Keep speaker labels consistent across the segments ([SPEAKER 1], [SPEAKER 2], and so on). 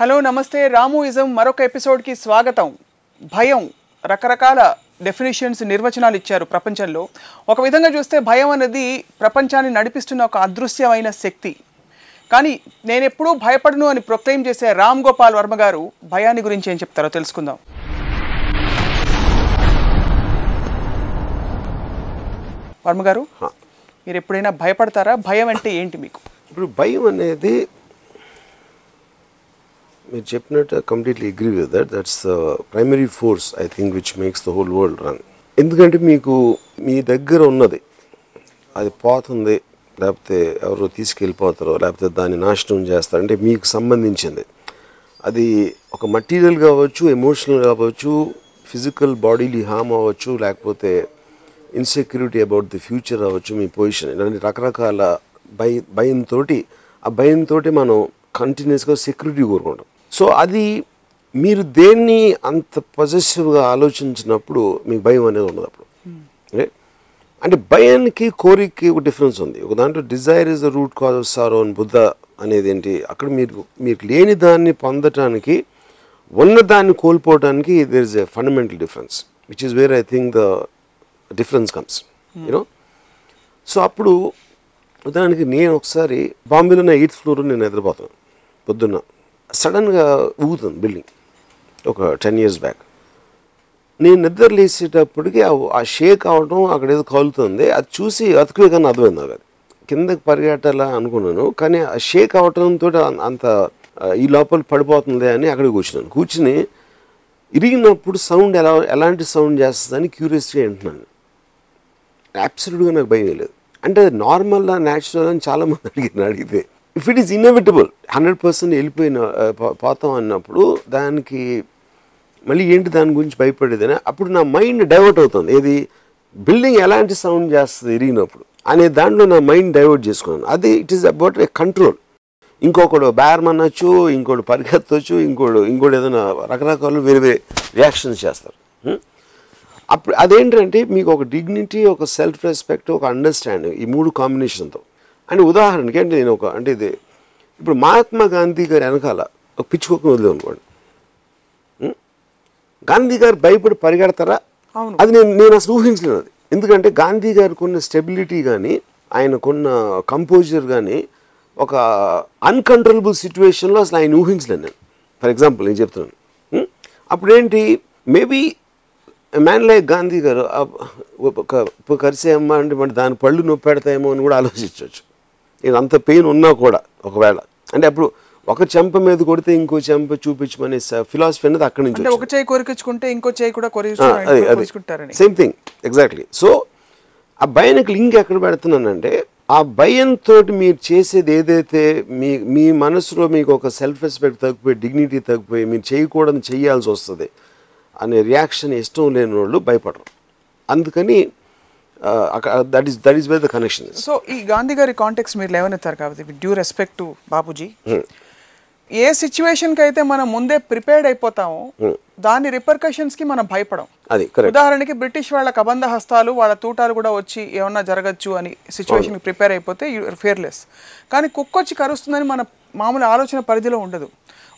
[SPEAKER 1] Hello నమస్తే. రాముయిజం మరొక ఎపిసోడ్కి స్వాగతం. భయం. రకరకాల డెఫినేషన్స్ నిర్వచనాలు ఇచ్చారు ప్రపంచంలో. ఒక విధంగా చూస్తే భయం అనేది ప్రపంచాన్ని నడిపిస్తున్న ఒక అదృశ్యమైన శక్తి. కానీ నేను ఎప్పుడూ భయపడను అని ప్రొక్లెయిమ్ చేసే రామ్ గోపాల్ వర్మ గారు భయాన్ని గురించి ఏం చెప్తారో తెలుసుకుందాం. వర్మ గారు మీరు ఎప్పుడైనా భయపడతారా? భయం అంటే ఏంటి మీకు?
[SPEAKER 2] ఇప్పుడు భయం అనేది మీరు చెప్పినట్టు completely agree with that that's primary force I think which makes the whole world run ఎందుకంటే మీకు మీ దగ్గర ఉన్నది. అది పోతుంది లేకపోతే ఎవరో తీసుకెళ్ళిపోతారో లేకపోతే దాన్ని నాశనం చేస్తారు. అంటే మీకు సంబంధించింది. అది ఒక మటీరియల్ కావచ్చు ఎమోషనల్ కావచ్చు ఫిజికల్ బాడీలీ హామ్ అవ్వచ్చు లేకపోతే ఇన్సెక్యూరిటీ అబౌట్ ది ఫ్యూచర్ అవ్వచ్చు మీ పొజిషన్ ఇలాంటి రకరకాల భయ భయంతో ఆ భయంతో మనం కంటిన్యూస్గా సెక్యూరిటీ కోరుకుంటాం. సో అది మీరు దేన్ని అంత పొజెసివ్గా ఆలోచించినప్పుడు మీకు భయం అనేది ఉండదు అప్పుడు. రైట్ అంటే భయానికి కోరికకి ఒక డిఫరెన్స్ ఉంది. ఒక దాంట్లో desire is the root cause of sorrow అని బుద్ధ అనేది ఏంటి? అక్కడ మీరు మీకు లేని దాన్ని పొందటానికి ఉన్న దాన్ని కోల్పోవడానికి there is a fundamental difference which is where I think the difference comes you know so అప్పుడు ఉదాహరణకి నేను ఒకసారి బాంబేలో నా ఎయిత్ ఫ్లోర్ నేను నిద్రపోతాను పొద్దున్న. సడన్గా ఊగుతుంది బిల్డింగ్ ఒక టెన్ ఇయర్స్ బ్యాక్. నేను నిద్ర లేచేటప్పటికి ఆ- షేక్ అవడం అక్కడ ఏదో కాలుతుంది అది చూసి అతుకువే కానీ అర్థమైంది నాకు అది. కిందకి పరిగెట్టాలా అనుకున్నాను. కానీ ఆ షేక్ అవటంతో అంత ఈ లోపల పడిపోతుంది అని అక్కడికి కూర్చున్నాను కూర్చుని ఇరిగినప్పుడు సౌండ్ ఎలా ఎలాంటి సౌండ్ చేస్తుందని క్యూరియస్గా వింటున్నాను. అబ్సల్యూట్గా నాకు భయం లేదు అంటే నార్మల్ న్యాచురల్ అని చాలామంది అడిగిన అడిగితే. If it is inevitable hundred percent వెళ్ళిపోయిన పోతాం అన్నప్పుడు దానికి మళ్ళీ ఏంటి దాని గురించి భయపడేదని అప్పుడు నా మైండ్ డైవర్ట్ అవుతుంది. ఏది? బిల్డింగ్ ఎలాంటి సౌండ్ చేస్తుంది ఇరిగినప్పుడు అనే దాంట్లో నా మైండ్ డైవర్ట్ చేసుకున్నాను. అది it is about a control. ఇంకొకడు బ్యారం అనొచ్చు ఇంకోటి పరిగెత్తవచ్చు ఇంకోడు ఇంకోటి ఏదైనా రకరకాలు వేరే వేరే రియాక్షన్స్ చేస్తారు. అప్పుడు అదేంటంటే మీకు ఒక డిగ్నిటీ ఒక సెల్ఫ్ రెస్పెక్ట్ ఒక అండర్స్టాండింగ్ ఈ మూడు కాంబినేషన్తో అంటే ఉదాహరణకి అంటే నేను ఒక అంటే ఇది ఇప్పుడు మహాత్మా గాంధీ గారి వెనకాల ఒక పిచ్చుకోకని వదిలే అనుకోండి? గాంధీ గారు భయపడి పరిగెడతారా. అది నేను నేను అసలు ఊహించలేను అది. ఎందుకంటే గాంధీ గారికి ఉన్న స్టెబిలిటీ కానీ ఆయనకున్న కంపోజర్ కానీ ఒక అన్కంట్రోలబుల్ సిచ్యువేషన్లో అసలు ఆయన ఊహించలేను నేను. ఫర్ ఎగ్జాంపుల్ నేను చెప్తున్నాను? అప్పుడేంటి? మేబీ మ్యాన్ లైక్ గాంధీ గారు ఒక కరిసేయమ్మా అంటే మరి దాని పళ్ళు నొప్పి పెడతాయేమో అని కూడా ఆలోచించవచ్చు ఇది అంత పెయిన్ ఉన్నా కూడా ఒకవేళ. అంటే అప్పుడు ఒక చెంప మీద కొడితే ఇంకో చెంప చూపించమనే ఫిలాసఫీ అనేది అక్కడి నుంచి.
[SPEAKER 1] ఒక చేయి కొరికించుకుంటే ఇంకో చేయి కూడా కొరికించుకుంటారని
[SPEAKER 2] సేమ్ థింగ్ ఎగ్జాక్ట్లీ సో ఆ భయానికి లింక్ ఎక్కడ పెడుతున్నానంటే ఆ భయంతో మీరు చేసేది ఏదైతే మీ మీ మనసులో మీకు ఒక సెల్ఫ్ రెస్పెక్ట్ తగ్గిపోయి డిగ్నిటీ తగ్గిపోయి మీరు చేయకూడదని చేయాల్సి వస్తుంది అనే రియాక్షన్ ఇష్టం లేని వాళ్ళు భయపడరు. అందుకని that is that is why the connection
[SPEAKER 1] so ఈ గాంధీ గారి కాంటెక్స్ మీరు లేవనెత్తారు కాబట్టి with due respect to Babuji a సిచ్యువేషన్కి అయితే మనం ముందే ప్రిపేర్డ్ అయిపోతామో దాని రిపర్కషన్స్కి మనం భయపడం.
[SPEAKER 2] అది
[SPEAKER 1] ఉదాహరణకి బ్రిటిష్ వాళ్ళ కబంధ హస్తాలు వాళ్ళ తూటాలు కూడా వచ్చి ఏమన్నా జరగచ్చు అని సిచ్యువేషన్ ప్రిపేర్ అయిపోతే ఫియర్లెస్ కానీ కుక్క వచ్చి కరుస్తుందని మన మామూలు ఆలోచన పరిధిలో ఉండదు.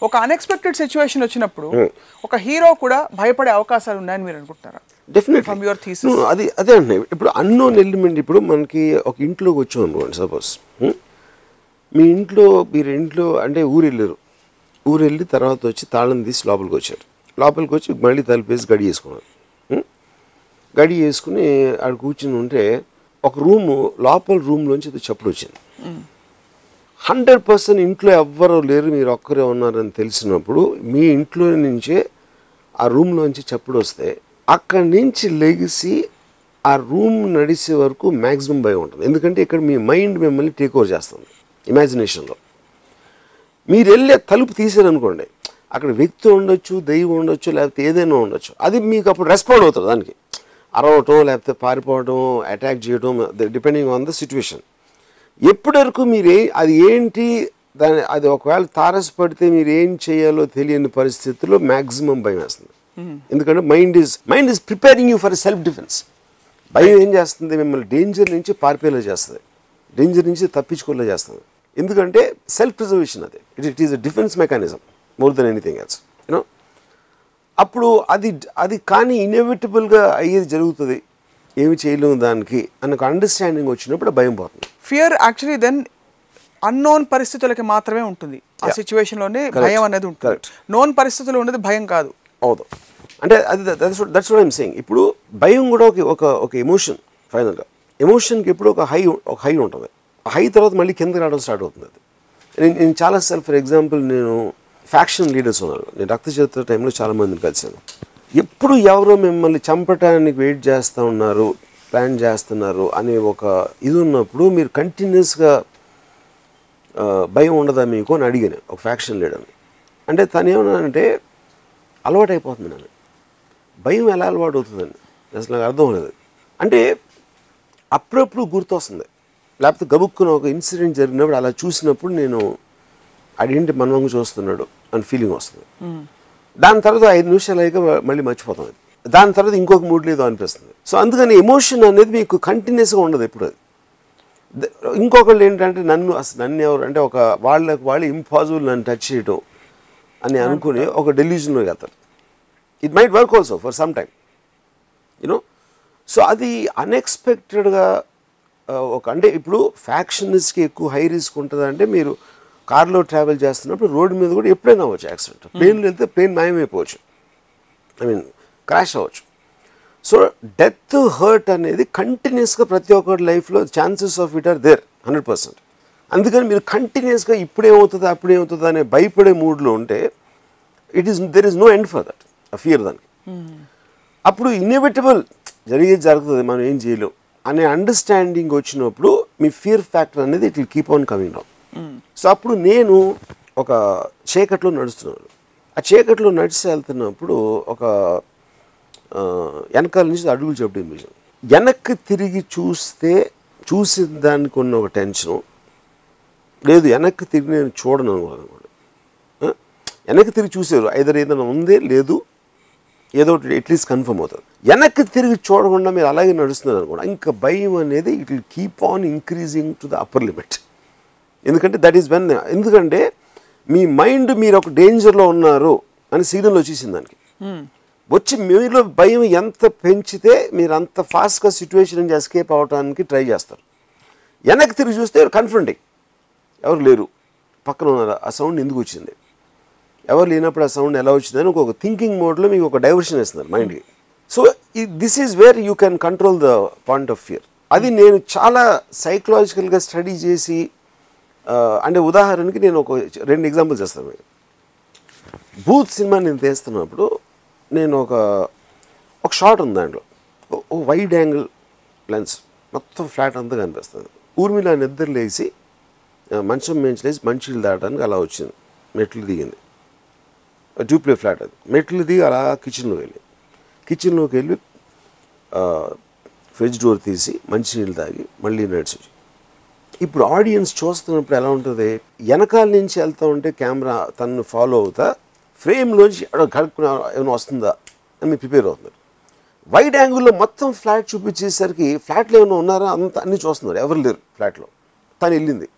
[SPEAKER 1] ఒక అన్ఎక్స్పెక్టెడ్ సిచ్యువేషన్ వచ్చినప్పుడు ఒక హీరో కూడా భయపడే అవకాశాలు ఉన్నాయని మీరు అనుకుంటున్నారా? From your thesis.
[SPEAKER 2] డెఫినెట్లీ అది అదే అండి ఇప్పుడు అన్నోన్ ఎలిమెంట్ ఇప్పుడు మనకి ఒక ఇంట్లోకి వచ్చాం అనుకోండి సపోజ్ మీ ఇంట్లో మీరు ఇంట్లో అంటే ఊరు వెళ్ళారు ఊరు వెళ్ళి తర్వాత వచ్చి తాళం తీసి లోపలికి వచ్చారు. లోపలికి వచ్చి మళ్ళీ తలుపేసి గడి వేసుకున్నారు హ్మ్? గడి వేసుకుని ఆడ కూర్చుని ఉంటే ఒక రూము లోపల రూమ్లోంచి ఏదో చప్పుడు వచ్చింది. హండ్రెడ్ పర్సెంట్ ఇంట్లో ఎవ్వరూ లేరు మీరు ఒక్కరే ఉన్నారని తెలిసినప్పుడు మీ ఇంట్లో నుంచే ఆ రూమ్లోంచి చప్పుడు వస్తే అక్కడి నుంచి లెగిసి ఆ రూమ్ నడిచే వరకు మ్యాక్సిమం భయం ఉంటుంది. ఎందుకంటే ఇక్కడ మీ మైండ్ మిమ్మల్ని టేక్ ఓవర్ చేస్తుంది ఇమాజినేషన్లో. మీరు వెళ్ళే తలుపు తీసారనుకోండి అక్కడ వ్యక్తి ఉండొచ్చు దైవం ఉండొచ్చు లేకపోతే ఏదైనా ఉండొచ్చు. అది మీకు అప్పుడు రెస్పాండ్ అవుతుంది దానికి. అరవటం లేకపోతే పారిపోవడం అటాక్ చేయడం డిపెండింగ్ ఆన్ ద సిచ్యువేషన్ ఎప్పటి వరకు మీరు ఏ అది ఏంటి దాని అది ఒకవేళ తారసపడితే మీరు ఏం చేయాలో తెలియని పరిస్థితుల్లో మ్యాక్సిమం భయం వేస్తుంది. ఎందుకంటే mind is mind is preparing you for self defence భయం ఏం చేస్తుంది? మిమ్మల్ని డేంజర్ నుంచి పారిపోయేలా చేస్తుంది. డేంజర్ నుంచి తప్పించుకోలేలా చేస్తుంది. ఎందుకంటే సెల్ఫ్ ప్రిజర్వేషన్ అది it it is a defence mechanism more than anything else you know అప్పుడు అది అది కానీ ఇన్ఎవిటబుల్గా అయ్యేది జరుగుతుంది. ఏమి చేయలేము దానికి అన్న ఒక అండర్స్టాండింగ్ వచ్చినప్పుడు భయం పోతుంది.
[SPEAKER 1] ఫియర్ యాక్చువల్లీ దెన్ అన్నోన్ పరిస్థితులకి మాత్రమే ఉంటుంది. ఆ సిచ్యువేషన్లోనే భయం అనేది ఉంటుంది. నోన్ పరిస్థితులు ఉండేది భయం కాదు.
[SPEAKER 2] అవును. అంటే అది that's that's what I'm saying ఇప్పుడు భయం కూడా ఒక ఒక ఒక ఎమోషన్ ఫైనల్గా ఎమోషన్కి ఎప్పుడు ఒక హై ఒక హై ఉంటుంది. ఆ హై తర్వాత మళ్ళీ కిందకి రావడం స్టార్ట్ అవుతుంది అది. నేను నేను చాలా సార్ ఫర్ ఎగ్జాంపుల్ నేను ఫ్యాక్షన్ లీడర్స్ ఉన్నారు నేను రక్త చరిత్ర టైంలో చాలామందిని కలిశాను. ఎప్పుడు ఎవరో మిమ్మల్ని చంపటానికి వెయిట్ చేస్తూ ఉన్నారు ప్లాన్ చేస్తున్నారు అనే ఒక ఇది ఉన్నప్పుడు మీరు కంటిన్యూస్గా భయం ఉండదా మీకు అని అడిగాను ఒక ఫ్యాక్షన్ లీడర్ని అంటే తను ఏమన్నానంటే అలవాటు అయిపోతుంది నన్ను. భయం ఎలా అలవాటు అవుతుందండి? అసలు నాకు అర్థం లేదు అంటే అప్పుడప్పుడు గుర్తొస్తుంది. లేకపోతే గబుక్కున ఒక ఇన్సిడెంట్ జరిగినప్పుడు అలా చూసినప్పుడు నేను అదేంటి మనవంగా చూస్తున్నాడు అని ఫీలింగ్ వస్తుంది. దాని తర్వాత ఐదు నిమిషాలు అయ్యాక మళ్ళీ మర్చిపోతాం అది. దాని తర్వాత ఇంకొక మూడ్ లేదు అనిపిస్తుంది. సో అందుకని ఎమోషన్ అనేది మీకు కంటిన్యూస్గా ఉండదు ఎప్పుడు అది. ఇంకొకళ్ళు ఏంటంటే నన్ను అసలు నన్ను ఎవరు అంటే ఒక వాళ్ళకి వాళ్ళు ఇంపాసిబుల్ నన్ను టచ్ చేయటం అని అనుకుని ఒక డెల్యూజన్లోకి వెళ్తారు. It might work also for some time you know so అది అన్ఎక్స్పెక్టెడ్గా ఒక అంటే ఇప్పుడు ఫ్యాక్షనిస్ట్కి ఎక్కువ హై రిస్క్ ఉంటుంది అంటే మీరు కార్లో ట్రావెల్ చేస్తున్నప్పుడు రోడ్డు మీద కూడా ఎప్పుడైనా అవ్వచ్చు యాక్సిడెంట్. ప్లేన్లో వెళ్తే ప్లేన్ మాయమైపోవచ్చు. ఐ మీన్ క్రాష్ అవ్వచ్చు. సో డెత్ హర్ట్ అనేది కంటిన్యూస్గా ప్రతి ఒక్కరి లైఫ్లో chances of it are there hundred percent. అందుకని మీరు కంటిన్యూస్గా ఇప్పుడేమవుతుంది అప్పుడేమవుతుంది అనే భయపడే మూడ్లో ఉంటే it is there is no end for that. Fear దానికి. అప్పుడు ఇన్ఎవిటబుల్ జరిగేది జరుగుతుంది మనం ఏం చేయలేం అనే అండర్స్టాండింగ్ వచ్చినప్పుడు మీ ఫియర్ ఫ్యాక్టర్ అనేది it will keep on coming down so అప్పుడు నేను ఒక చీకట్లో నడుస్తున్నాను. ఆ చీకట్లో నడిచి వెళ్తున్నప్పుడు ఒక వెనకాల నుంచి అడుగులు చెప్పడం విషయం వెనక్కి తిరిగి చూస్తే చూసిన దానికి ఉన్న ఒక టెన్షను లేదు వెనక్కి తిరిగి నేను చూడను అనుకోను వెనక్కి తిరిగి చూసారు ఐదర్ ఏదైనా ఉందే లేదు ఏదో ఒకటి అట్లీస్ట్ కన్ఫర్మ్ అవుతుంది వెనక్కి తిరిగి చూడకుండా మీరు అలాగే నడుస్తున్నారు అనుకోండి ఇంకా భయం అనేది it will keep on increasing to the upper limit ఎందుకంటే దట్ ఈస్ వెన్ ఎందుకంటే మీ మైండ్ మీరు ఒక డేంజర్లో ఉన్నారు అని సిగ్నల్ వచ్చేసింది దానికి. వచ్చి మీలో భయం ఎంత పెంచితే మీరు అంత ఫాస్ట్గా సిచ్యువేషన్ నుంచి ఎస్కేప్ అవడానికి ట్రై చేస్తారు. వెనక్కి తిరిగి చూస్తే కన్ఫ్రంటింగ్ ఎవరు లేరు. పక్కన ఉన్నారు. ఆ సౌండ్ ఎందుకు వచ్చింది? ఎవరు లేనప్పుడు ఆ సౌండ్ ఎలా వచ్చిందని ఒక థింకింగ్ మోడ్లో మీకు ఒక డైవర్షన్ ఇస్తున్నారు మైండ్కి so this is where you can control the point of fear అది నేను చాలా సైకలాజికల్గా స్టడీ చేసి అంటే ఉదాహరణకి నేను ఒక రెండు ఎగ్జాంపుల్స్ చేస్తాను బూత్ సినిమా నేను తీస్తున్నప్పుడు నేను ఒక ఒక షాట్ ఉంది దాంట్లో. ఓ- వైడ్ యాంగిల్ లెన్స్ మొత్తం ఫ్లాట్ అంతా కనిపిస్తుంది. ఊర్మిళ నిద్ర లేచి మంచం మేంచి లేచి మంచిలు దాటడానికి అలా వచ్చింది. మెట్లు దిగింది. డూప్లే ఫ్లాట్ అది మెట్లు దిగి అలా కిచెన్లోకి వెళ్ళి. కిచెన్లోకి వెళ్ళి ఫ్రిడ్జ్ డోర్ తీసి మంచినీళ్ళు తాగి మళ్ళీ నడిచి ఇప్పుడు ఆడియన్స్ చూస్తున్నప్పుడు ఎలా ఉంటుంది? వెనకాల నుంచి వెళ్తూ ఉంటే కెమెరా తను ఫాలో అవుతా ఫ్రేమ్లోంచి కడుక్కున ఏమైనా వస్తుందా అని ప్రిపేర్ అవుతున్నారు. వైడ్ యాంగిల్లో మొత్తం ఫ్లాట్ చూపించేసరికి ఫ్లాట్లో ఏమైనా ఉన్నారా? అంత అన్నీ చూస్తున్నారు. ఎవరు లేరు ఫ్లాట్లో తను వెళ్ళింది.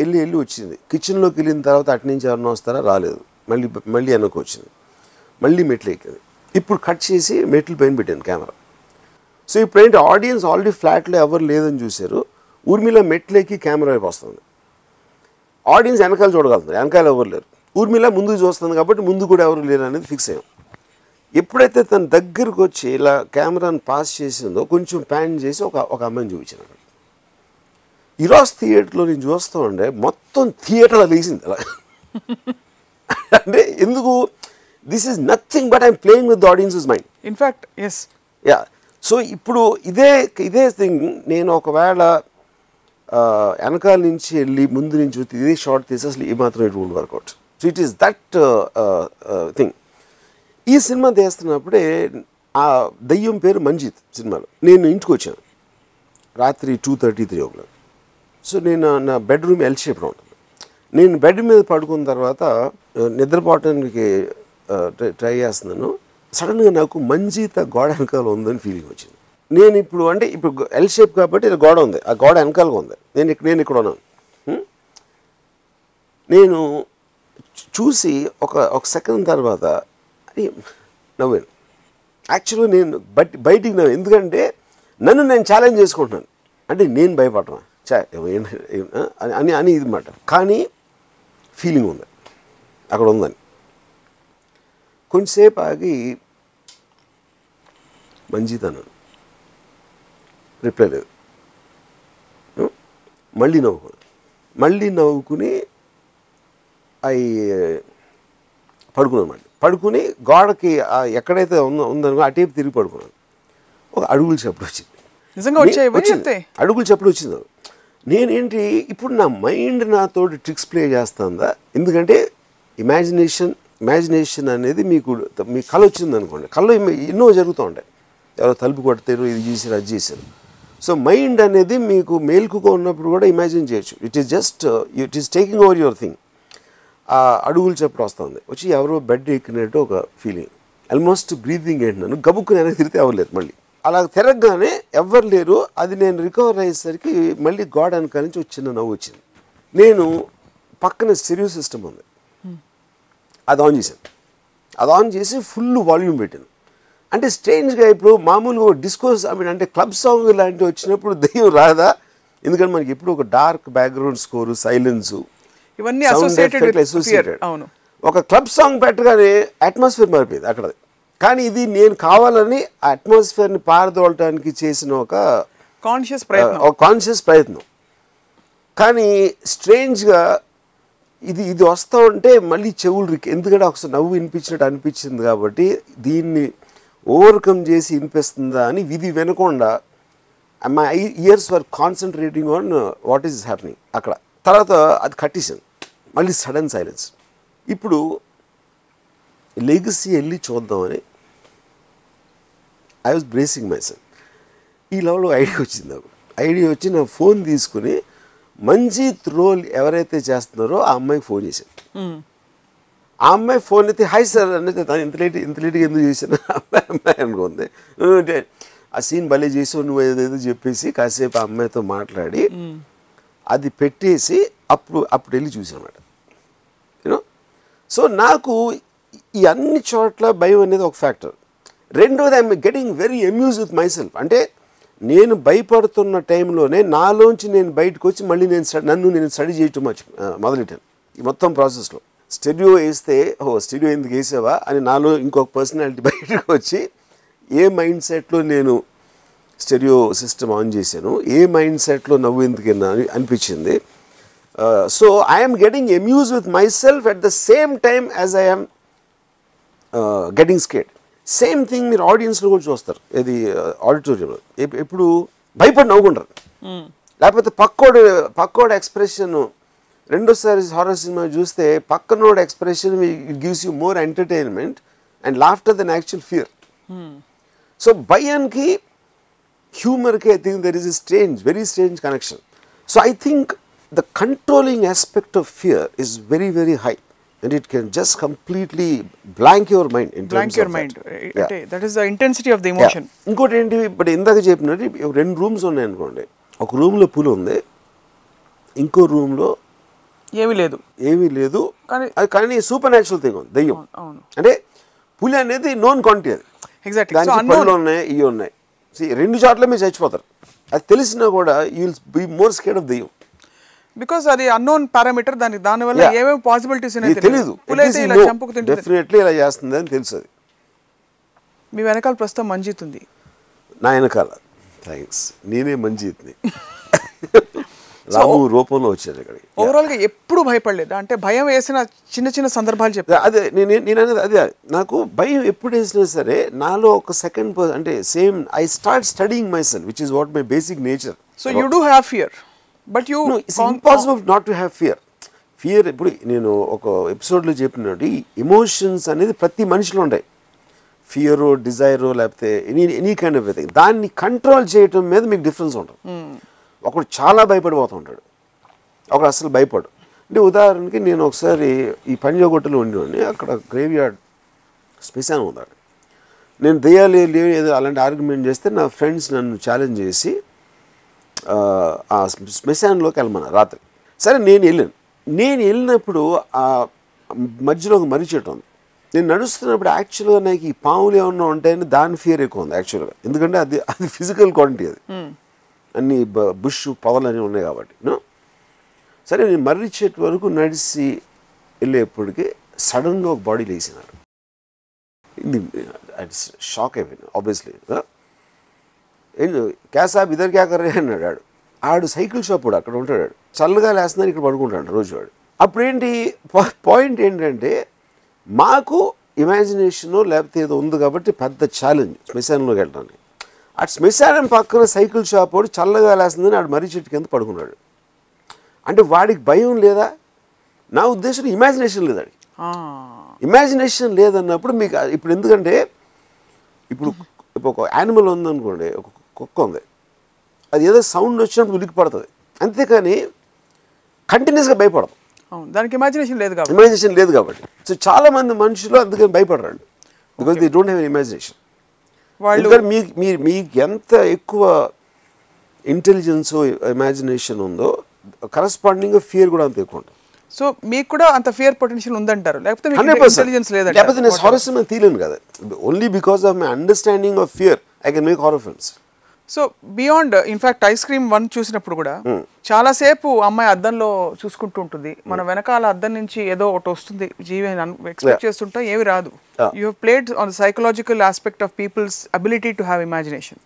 [SPEAKER 2] వెళ్ళి వెళ్ళి వచ్చింది. కిచెన్లోకి వెళ్ళిన తర్వాత అటు నుంచి ఎవరైనా వస్తారా? రాలేదు. మళ్ళీ మళ్ళీ వెనక్కి వచ్చింది. మళ్ళీ మెట్లు ఎక్కింది. ఇప్పుడు కట్ చేసి మెట్లు పైన పెట్టాను కెమెరా. సో ఇప్పుడు ఏంటి ఆడియన్స్ ఆల్రెడీ ఫ్లాట్లో ఎవరు లేదని చూశారు. ఊర్మిళ మెట్లెక్కి కెమెరా వైపు వస్తుంది. ఆడియన్స్ వెనకాల చూడగలుగుతారు వెనకాల ఎవరు లేరు. ఊర్మిళ ముందుకు చూస్తుంది కాబట్టి ముందు కూడా ఎవరు లేరు అనేది ఫిక్స్ అయ్యాం. ఎప్పుడైతే తన దగ్గరకు వచ్చి ఇలా కెమెరాని పాస్ చేసిందో కొంచెం ప్యాన్ చేసి ఒక ఒక అమ్మాయిని చూపించాను ఈరోజు థియేటర్లో నేను చూస్తూ ఉండే మొత్తం థియేటర్ అలా లేచింది అలా. అంటే ఎందుకు? This is nothing but I'm playing with the audience's mind
[SPEAKER 1] in fact yes
[SPEAKER 2] yeah so ఇప్పుడు ఇదే ఇదే థింగ్ నేను ఒకవేళ వెనకాల నుంచి వెళ్ళి ముందు నుంచి ఇదే షార్ట్ తీసి అసలు ఈ మాత్రం it would work out. So it is that thing ఈ సినిమా తీస్తున్నప్పుడే ఆ దయ్యం పేరు మంజిత్ సినిమాలో. నేను ఇంటికి వచ్చాను. రాత్రి two thirty three o'clock. So నేను నా బెడ్రూమ్ ఎల్ ఉంటుంది నేను బెడ్ మీద పడుకున్న తర్వాత నిద్రపోవటానికి ట్రై- ట్రై చేస్తున్నాను. సడన్గా నాకు మంజీత గోడ వెనకాల ఉందని ఫీలింగ్ వచ్చింది. నేను ఇప్పుడు అంటే ఇప్పుడు ఎల్ షేప్ కాబట్టి ఇది గోడ ఉంది. ఆ గోడ వెనకాలగా ఉంది. నేను ఇక్కడ నేను ఇక్కడ ఉన్నాను. నేను చూసి ఒక ఒక సెకండ్ తర్వాత అది నవ్వాను. యాక్చువల్గా నేను బట్ బయటికి నవ్వు ఎందుకంటే నన్ను నేను ఛాలెంజ్ చేసుకుంటున్నాను. అంటే నేను భయపడటం చా అని అని అని ఇది మాట. కానీ ఫీలింగ్ ఉంది. అక్కడ ఉందని. కొంచెంసేపు ఆగి అన్నాను రిప్లై లేదు? మళ్ళీ నవ్వుకుని మళ్ళీ నవ్వుకుని అవి పడుకున్నాను మళ్ళీ. పడుకుని గోడకి ఎక్కడైతే ఉందో ఉందనుకో అటేపు తిరిగి పడుకున్నాను ఒక అడుగులు చెప్పుడు వచ్చింది.
[SPEAKER 1] నిజంగా
[SPEAKER 2] అడుగులు చెప్పుడు వచ్చింది. నేనేంటి ఇప్పుడు నా మైండ్ నాతో ట్రిక్స్ ప్లే చేస్తుందా? ఎందుకంటే ఇమాజినేషన్ ఇమాజినేషన్ అనేది మీకు మీ కళ వచ్చింది అనుకోండి కళ్ళు ఎన్నో జరుగుతూ ఉంటాయి. ఎవరో తలుపు కొడతారు ఇది చేశారు అది చేశారు. సో మైండ్ అనేది మీకు మేల్కుగా ఉన్నప్పుడు కూడా ఇమాజిన్ చేయొచ్చు. It is just it is taking over your thing. ఆ అడుగులు చెప్పు వస్తుంది. వచ్చి ఎవరో బెడ్ ఎక్కినట్టు ఒక ఫీలింగ్. ఆల్మోస్ట్ బ్రీతింగ్ ఏంటి నన్ను? గబుక్కుని వెనక్కి తిరిగితే అవ్వలేదు మళ్ళీ. అలా తిరగగానే ఎవ్వరు లేరు. అది నేను రికవర్ అయ్యేసరికి మళ్ళీ గోడ వెనకాల నుంచి చిన్న నవ్వు వచ్చింది. నేను పక్కన స్టెరియో సిస్టమ్ ఉంది. అది ఆన్ చేశాను. అది ఆన్ చేసి ఫుల్ వాల్యూమ్ పెట్టాను. అంటే స్ట్రేంజ్గా ఇప్పుడు మామూలుగా డిస్కోస్ ఐ మీన్ అంటే క్లబ్ సాంగ్ లాంటివి వచ్చినప్పుడు దెయ్యం రాదా? ఎందుకంటే మనకి ఎప్పుడు ఒక డార్క్ బ్యాక్గ్రౌండ్ స్కోరు సైలెన్సు
[SPEAKER 1] ఇవన్నీ అసోసియేటెడ్
[SPEAKER 2] ఒక క్లబ్ సాంగ్ పెట్టగానే అట్మాస్ఫియర్ మారిపోయింది అక్కడ కానీ ఇది నేను కావాలని ఆ అట్మాస్ఫియర్ని పారదోలటానికి చేసిన ఒక
[SPEAKER 1] కాన్షియస్ ప్రయత్నం.
[SPEAKER 2] ఒక కాన్షియస్ ప్రయత్నం. కానీ స్ట్రేంజ్గా ఇది ఇది వస్తూ ఉంటే మళ్ళీ చెవులు రికి ఎందుకంటే ఒకసారి నవ్వు వినిపించినట్టు అనిపించింది కాబట్టి దీన్ని ఓవర్కమ్ చేసి వినిపిస్తుందా అని విధి వినకుండా my ears were concentrating on what is happening అక్కడ. తర్వాత అది కట్టేసాను మళ్ళీ సడన్ సైలెన్స్ ఇప్పుడు లెగసీ వెళ్ళి చూద్దామని I was bracing myself ఈ లెవెల్లో ఐడియా వచ్చింది నాకు. ఐడియా వచ్చి నా ఫోన్ తీసుకుని మంజీత్ రోల్ ఎవరైతే చేస్తున్నారో ఆ అమ్మాయికి ఫోన్ చేశాను. ఆ అమ్మాయి ఫోన్ అయితే హాయ్ సార్ అనేది తను ఇంత లేట్ ఇంత లేట్గా ఎందుకు చేశాను అమ్మాయి అమ్మాయి అనుకుంది. "నువ్వు అంటే ఆ సీన్ భలే చేసావు నువ్వు ఏదేదో చెప్పేసి కాసేపు ఆ అమ్మాయితో మాట్లాడి అది పెట్టేసి అప్పుడు అప్పుడు వెళ్ళి చూసాను అనమాట యూనో సో నాకు ఈ అన్ని చోట్ల భయం అనేది ఒక ఫ్యాక్టర్. రెండోది I'm getting very amuse with myself అంటే నేను భయపడుతున్న టైంలోనే నాలోంచి నేను బయటకు వచ్చి మళ్ళీ నేను నన్ను నేను స్టడీ చేయటం మర్చి మొదలెట్టాను. ఈ మొత్తం ప్రాసెస్లో స్టెడియో వేస్తే ఓ స్టెడియో ఎందుకు వేసావా అని నాలో ఇంకొక పర్సనాలిటీ బయటకు వచ్చి ఏ మైండ్ సెట్లో నేను స్టెడియో సిస్టమ్ ఆన్ చేశాను ఏ మైండ్ సెట్లో నవ్వు ఎందుకన్నా అని అనిపించింది. So I'm getting amuse with myself at the same time as I'm getting scared same thing మీరు ఆడియన్స్లో కూడా చూస్తారు. ఇది ఆడిటోరియంలో ఎప్పుడు భయపడి నవ్వుకుంటారు. లేకపోతే పక్కోడు పక్కోడు ఎక్స్ప్రెషన్ రెండోసారి హారర్ సినిమా చూస్తే పక్కనోడు expression it gives you more entertainment and laughter than actual fear so భయానికి హ్యూమర్కి I think there is a strange very strange connection so I think the controlling aspect of fear is very very high and it can just completely blank your mind in
[SPEAKER 1] blank your mind అంటే that is the intensity of the emotion
[SPEAKER 2] ఇంకోటి ఏంటి? ఇప్పుడు ఇందాక చెప్పినట్టు రెండు rooms ఉన్నాయి అనుకోండి. ఒక రూమ్లో పులి ఉంది ఇంకో రూమ్లో
[SPEAKER 1] ఏమీ లేదు.
[SPEAKER 2] ఏమీ లేదు.
[SPEAKER 1] కానీ-
[SPEAKER 2] అది కానీ సూపర్ న్యాచురల్ థింగ్ ఉంది దెయ్యం. అంటే పులి అనేది నోన్ క్వాంటిటీ అది.
[SPEAKER 1] ఎగ్జాక్ట్లీ
[SPEAKER 2] దానికి ఉన్నాయి ఇవి ఉన్నాయి. See, రెండు చోట్ల మీరు చచ్చిపోతారు. అది తెలిసినా కూడా you will be more scared of దెయ్యం.
[SPEAKER 1] బికాస్ అది అన్నోన్ పారామీటర్ దాని దాని వల్ల
[SPEAKER 2] Yeah.
[SPEAKER 1] ఏమేమి పాసిబిలిటీస్ తింటుంది.
[SPEAKER 2] డెఫినెట్లీ ఇలా చేస్తుంది అని తెలుసు అది
[SPEAKER 1] మీ వెనకాల ప్రస్తుతం మంజీత్ ఉంది.
[SPEAKER 2] నా వెనకాల. థ్యాంక్స్ నేనే మంజీత్ని. రాము రూపంలో వచ్చారు ఇక్కడికి.
[SPEAKER 1] ఓవరాల్గా ఎప్పుడు భయపడలేదు. అంటే భయం వేసిన చిన్న చిన్న సందర్భాలు చెప్తా
[SPEAKER 2] అదే నేను నేను అనేది అదే. నాకు భయం ఎప్పుడు వేసినా సరే నాలో ఒక సెకండ్ అంటే same I start studying myself which is what my basic nature
[SPEAKER 1] so you do have fear but you
[SPEAKER 2] it's impossible not to have fear fear ఇప్పుడు నేను ఒక ఎపిసోడ్లో చెప్పినట్టు ఎమోషన్స్ అనేది ప్రతి మనిషిలో ఉంటాయి. ఫియరో డిజైరో లేకపోతే any any kind of thing దాన్ని కంట్రోల్ చేయటం మీద మీకు డిఫరెన్స్ ఉంటుంది. ఒకడు చాలా భయపడిపోతుంటాడు ఒకడు అసలు భయపడు అంటే ఉదాహరణకి నేను ఒకసారి ఈ పంజాగుట్టలో ఉండేవాడిని. అక్కడ గ్రేవ్ యార్డ్ శ్మశానం ఉందాడు నేను దెయ్యాలు ఏదో అలాంటి ఆర్గ్యుమెంట్ చేస్తే నా ఫ్రెండ్స్ నన్ను ఛాలెంజ్ చేసి ఆ, శ్మశానంలోకి వెళ్ళమన్నా రాత్రి. సరే నేను వెళ్ళాను. నేను వెళ్ళినప్పుడు ఆ మధ్యలో ఒక మర్రి చెట్టు ఉంది. నేను నడుస్తున్నప్పుడు యాక్చువల్గా నాకు ఈ పాములు ఏమన్నా ఉంటాయని దాని ఫియర్ ఎక్కువ ఉంది యాక్చువల్గా ఎందుకంటే అది అది ఫిజికల్ క్వాంటిటీ అది. అన్ని బ- బుష్ పవర్లు అన్నీ ఉన్నాయి కాబట్టి? సరే నేను మర్రి చెట్టు వరకు నడిచి వెళ్ళేప్పటికి సడన్గా ఒక బాడీ లేచినాడు. ఇది షాక్ అయిపోయింది ఆబ్వియస్లీ క్యా సాబ్ ఇద్దరు క్యా కర్రే అన్నాడు ఆడు. ఆడు సైకిల్ షాప్ కూడా అక్కడ ఉంటాడు. చల్లగా లేస్తున్నాడు ఇక్కడ పడుకుంటాడు రోజు వాడు అప్పుడేంటి పాయింట్ ఏంటంటే మాకు ఇమాజినేషన్ లేకపోతే ఏదో ఉంది కాబట్టి పెద్ద ఛాలెంజ్ శ్మశానంలోకి వెళ్ళడానికి. ఆ శ్మశానం పక్కన సైకిల్ షాప్ వాడు చల్లగా లేస్తుందని ఆడు మర్రి చెట్టు కింద పడుకున్నాడు. అంటే వాడికి భయం లేదా? నా ఉద్దేశం ఇమాజినేషన్ లేదు ఇమాజినేషన్ లేదన్నప్పుడు మీకు ఇప్పుడు ఎందుకంటే ఇప్పుడు ఇప్పుడు ఒక యానిమల్ ఉందనుకోండి ఒక కుక్క ఉంది అది ఏదో సౌండ్ వచ్చినప్పుడు ఉలికి పడుతుంది. అంతేకాని కంటిన్యూస్గా భయపడదు.
[SPEAKER 1] దానికి ఇమాజినేషన్ లేదు కాబట్టి.
[SPEAKER 2] ఇమాజినేషన్ లేదు కాబట్టి. సో చాలా మంది మనుషులు అందుకని భయపడరండి. Because they don't have imagination
[SPEAKER 1] వాళ్ళు
[SPEAKER 2] మీకు మీరు మీకు ఎంత ఎక్కువ ఇంటెలిజెన్స్ ఇమాజినేషన్ ఉందో కరస్పాండింగ్ ఫియర్ కూడా అంత ఎక్కువ ఉంటుంది.
[SPEAKER 1] సో మీకు కూడా అంత ఫియర్ పొటెన్షియల్ ఉందంటారు. లేకపోతే ఇంటెలిజెన్స్
[SPEAKER 2] లేకపోతే నేను హారర్ సినిమా తీయలేను కదా. Only because of my understanding of fear I can make horror films
[SPEAKER 1] so beyond in fact ice cream one చూసినప్పుడు కూడా చాలాసేపు అమ్మాయి అద్దంలో చూసుకుంటూ ఉంటుంది. మన వెనకాల అద్దం నుంచి ఏదో ఒకటి వస్తుంది. జీవి ఎక్స్పెక్ట్ చేస్తుంటాం ఏమి రాదు. You played on psychological aspect of people's ability to have imagination.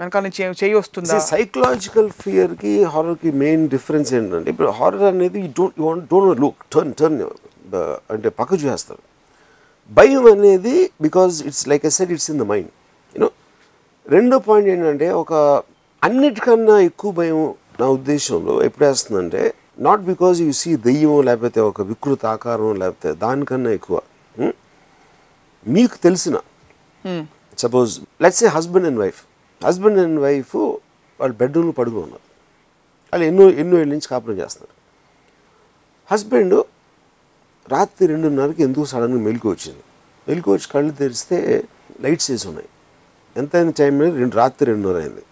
[SPEAKER 1] వెనకాల నుంచి చెయ్యి వస్తుందా?
[SPEAKER 2] సైకలాజికల్ ఫియర్కి హారర్కి మెయిన్ డిఫరెన్స్ ఏంటంటే ఇప్పుడు హారర్ అనేది don't don't look turn turn అంటే పక్క చూసేస్తారు. భయం అనేది because it's like a set it's in the mind you know రెండో పాయింట్ ఏంటంటే ఒక అన్నిటికన్నా ఎక్కువ భయం నా ఉద్దేశంలో ఎప్పుడు వేస్తుందంటే నాట్ బికాజ్ యూ సీ దెయ్యం లేకపోతే ఒక వికృత ఆకారం లేకపోతే దానికన్నా ఎక్కువ? మీకు తెలిసిన suppose let's a husband and wife husband and wife వాళ్ళు బెడ్రూమ్లో పడుకుని ఉన్నారు. వాళ్ళు ఎన్నో ఎన్నో ఏళ్ళ నుంచి కాపురం చేస్తున్నారు. హస్బెండ్ రాత్రి రెండున్నరకి ఎందుకు సడన్గా మెలకు వచ్చింది. మెలకు వచ్చి కళ్ళు తెరిస్తే లైట్స్ వేసి ఉన్నాయి. ఎంత టైం మీద రెండు రాత్రి రెండున్నర అయింది.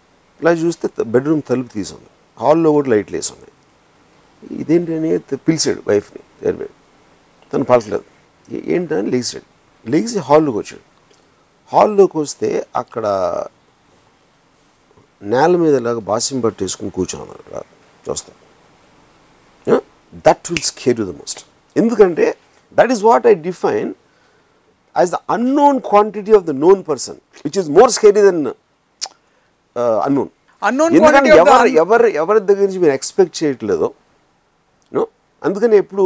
[SPEAKER 2] ఇలా చూస్తే బెడ్రూమ్ తలుపు తీసుంది. హాల్లో కూడా లైట్లు వేసి ఉన్నాయి ఇదేంటి అని పిలిచాడు వైఫ్ని చేరిపోయాడు తను పలకలేదు. ఏంటి ఏంటని లేచాడు. లేచి హాల్లోకి వచ్చాడు. హాల్లోకి వస్తే అక్కడ నేల మీద ఇలాగ బాసిం పట్టేసుకుని కూర్చున్నాడు అక్కడ. చూస్తాం. That will scare to the most ఎందుకంటే that is what I define as the unknown quantity of the known person which is more scary than unknown
[SPEAKER 1] Unknown.
[SPEAKER 2] ఎందుకంటే
[SPEAKER 1] quantity of the
[SPEAKER 2] ఎవరు ఎవరు ఎవరి దగ్గర నుంచి మీరు ఎక్స్పెక్ట్ చేయట్లేదో అందుకని ఎప్పుడు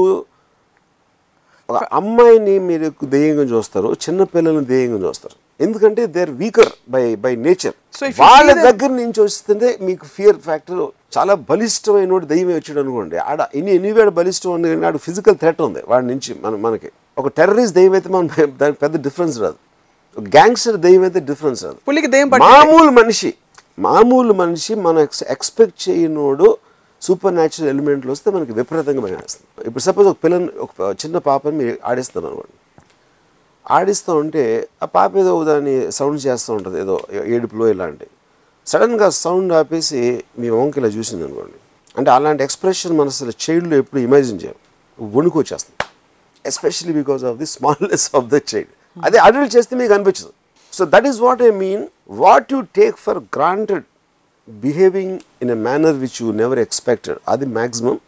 [SPEAKER 2] ఒక అమ్మాయిని మీరు దెయ్యంగా చూస్తారు చిన్న పిల్లల్ని దెయ్యంగా చూస్తారు. ఎందుకంటే they are weaker by by nature వాళ్ళ దగ్గర నుంచి వస్తుంటే మీకు ఫియర్ ఫ్యాక్టర్ చాలా బలిష్టమైన వాడు దెయ్యం వచ్చాడు అనుకోండి. ఆడ ఎన్ని ఎన్నివేడు బలిష్టం ఉంది ఆడు ఫిజికల్ థ్రెట్ ఉంది. వాడి నుంచి మన మనకి. ఒక టెర్రరిస్ట్ దెయ్యం అయితే మనం దానికి పెద్ద డిఫరెన్స్ రాదు. ఒక గ్యాంగ్స్టర్ దెయ్యం అయితే డిఫరెన్స్ రాదు.
[SPEAKER 1] పులికి దెయ్యం
[SPEAKER 2] మామూలు మనిషి మామూలు మనిషి మనం ఎక్స్పెక్ట్ చేయనోడు సూపర్ న్యాచురల్ ఎలిమెంట్లు వస్తే మనకి విపరీతంగా భయం వేస్తుంది. ఇప్పుడు సపోజ్ ఒక పిల్లని ఒక చిన్న పాపని మీరు ఆడిస్తారు అనుకోండి. ఆడిస్తూ ఉంటే ఆ పాప ఏదో దాన్ని సౌండ్ చేస్తూ ఉంటుంది ఏదో ఏడుపులో ఇలాంటి సడన్గా సౌండ్ ఆపేసి మీ వంక ఇలా చూసింది అనుకోండి. అంటే అలాంటి ఎక్స్ప్రెషన్ మన అసలు చైల్డ్లో ఎప్పుడు ఇమాజిన్ చేయం వణుకు వచ్చేస్తుంది especially because of the smallness of the child అదే అడల్ట్ చేస్తే మీకు అనిపించదు. So that is what I mean what you take for granted behaving in a manner which you never expected అది మ్యాక్సిమం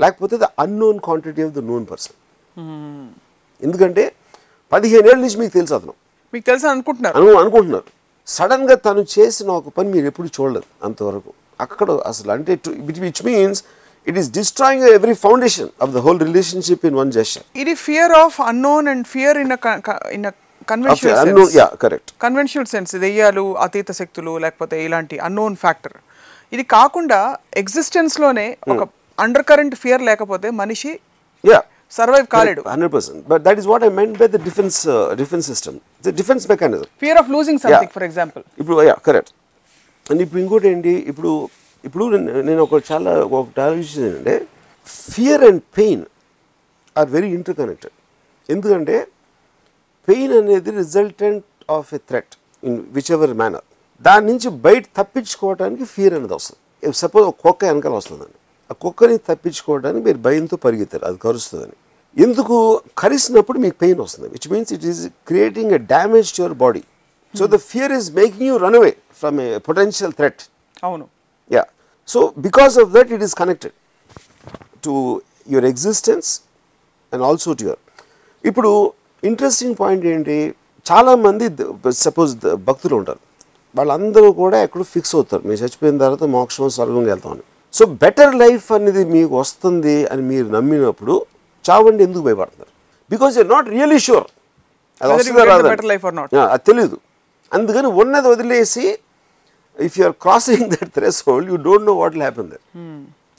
[SPEAKER 2] లేకపోతే the unknown quantity of the known person ఎందుకంటే పదిహేను ఏళ్ళ నుంచి మీకు తెలుసు అతను.
[SPEAKER 1] మీకు తెలుసా అనుకుంటున్నారు.
[SPEAKER 2] అను అనుకుంటున్నారు. సడన్గా తను చేసిన ఒక పని మీరు ఎప్పుడు చూడలేదు అంతవరకు. అక్కడ అసలు అంటే which means it is destroying every foundation of the whole relationship in one gesture
[SPEAKER 1] ఇది fear of unknown and fear in in conventional
[SPEAKER 2] unknown yeah correct
[SPEAKER 1] conventional sense దెయ్యాలు అతీత శక్తులు లేకపోతే ఇలాంటి అన్నోన్ ఫ్యాక్టర్ ఇది కాకుండా ఎగ్జిస్టెన్స్లోనే ఒక అండర్ కరెంట్ ఫియర్ లేకపోతే మనిషి
[SPEAKER 2] యా
[SPEAKER 1] సర్వైవ్ కాలేడు.
[SPEAKER 2] Hundred percent but that is what I meant by the defence defence system the defence mechanism
[SPEAKER 1] fear of losing something for example
[SPEAKER 2] ఇప్పుడు యా కరెక్ట్ అండ్ ఇప్పుడు ఇంకోటి ఏంటి? ఇప్పుడు ఇప్పుడు నేను- ఒక చాలా ఒక ఆలోచించింది ఏంటంటే fear and pain are very interconnected ఎందుకంటే పెయిన్ అనేది resultant of a threat in whichever manner దాని నుంచి బయట తప్పించుకోవడానికి ఫియర్ అనేది వస్తుంది. సపోజ్ ఒక కుక్క వెనకాల వస్తుందండి. ఆ కుక్కని తప్పించుకోవడానికి మీరు భయంతో పరిగెత్తారు అది కరుస్తుందని. ఎందుకు? కరిసినప్పుడు మీకు పెయిన్ వస్తుంది which means it is creating a damage to your body so the fear is making you run away from a potential threat
[SPEAKER 1] అవును.
[SPEAKER 2] Yeah so because of that it is connected to your existence and also to your ఇప్పుడు interesting point ఏంటి? చాలామంది suppose భక్తులు ఉంటారు. వాళ్ళందరూ కూడా ఎక్కడో fix అవుతారు. మీరు చచ్చిపోయిన తర్వాత మోక్షం స్వర్గంకి వెళ్తామని సో బెటర్ లైఫ్ అనేది మీకు వస్తుంది అని మీరు నమ్మినప్పుడు చావండి ఎందుకు భయపడుతున్నారు because you're not really sure అది వస్తుందా. Yeah, తెలీదు. అందుకని ఉన్నది వదిలేసి if you are crossing that threshold you don't know what will happen there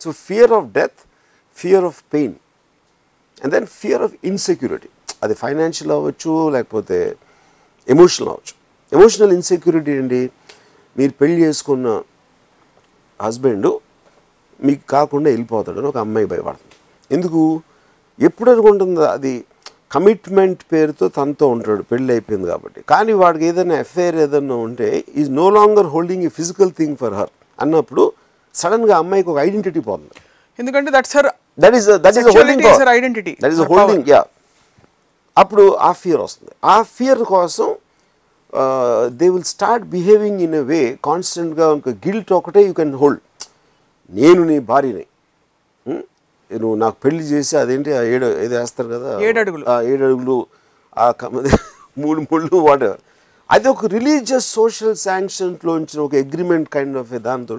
[SPEAKER 2] so fear of death fear of pain and then fear of insecurity అది financial అవ్వచ్చు లేకపోతే emotional అవ్వచ్చు. ఎమోషనల్ ఇన్సెక్యూరిటీ అండి మీరు పెళ్ళి చేసుకున్న హస్బెండ్ మీకు కాకుండా వెళ్ళిపోతాడని ఒక అమ్మాయి భయపడుతుంది. ఎందుకు? ఎప్పుడు అనుకుంటుందో అది కమిట్మెంట్ పేరుతో తనతో ఉంటాడు పెళ్ళి అయిపోయింది కాబట్టి. కానీ వాడికి ఏదైనా ఎఫ్ఐఆర్ ఏదైనా ఉంటే is no longer holding a physical thing for her అన్నప్పుడు సడన్గా అమ్మాయికి ఒక ఐడెంటిటీ పోతుంది.
[SPEAKER 1] ఎందుకంటే that's her
[SPEAKER 2] that is that is holding
[SPEAKER 1] identity,
[SPEAKER 2] that is holding yeah అప్పుడు ఆ ఫియర్ వస్తుంది. ఆ ఫియర్ కోసం they will start behaving in a way కాన్స్టెంట్గా ఒక గిల్ట్ ఒకటే యూ కెన్ హోల్డ్ నేను నీ భార్యని? నువ్వు నాకు పెళ్ళి చేసి అదేంటి ఆ ఏడు ఏదో వేస్తారు కదా?
[SPEAKER 1] ఏడు అడుగులు.
[SPEAKER 2] ఆ ఏడు అడుగులు ఆ మూడు ముళ్ళు వాట్ అది ఒక రిలీజియస్ సోషల్ శాంక్షన్లోంచిన ఒక అగ్రిమెంట్ కైండ్ ఆఫ్ దాంతో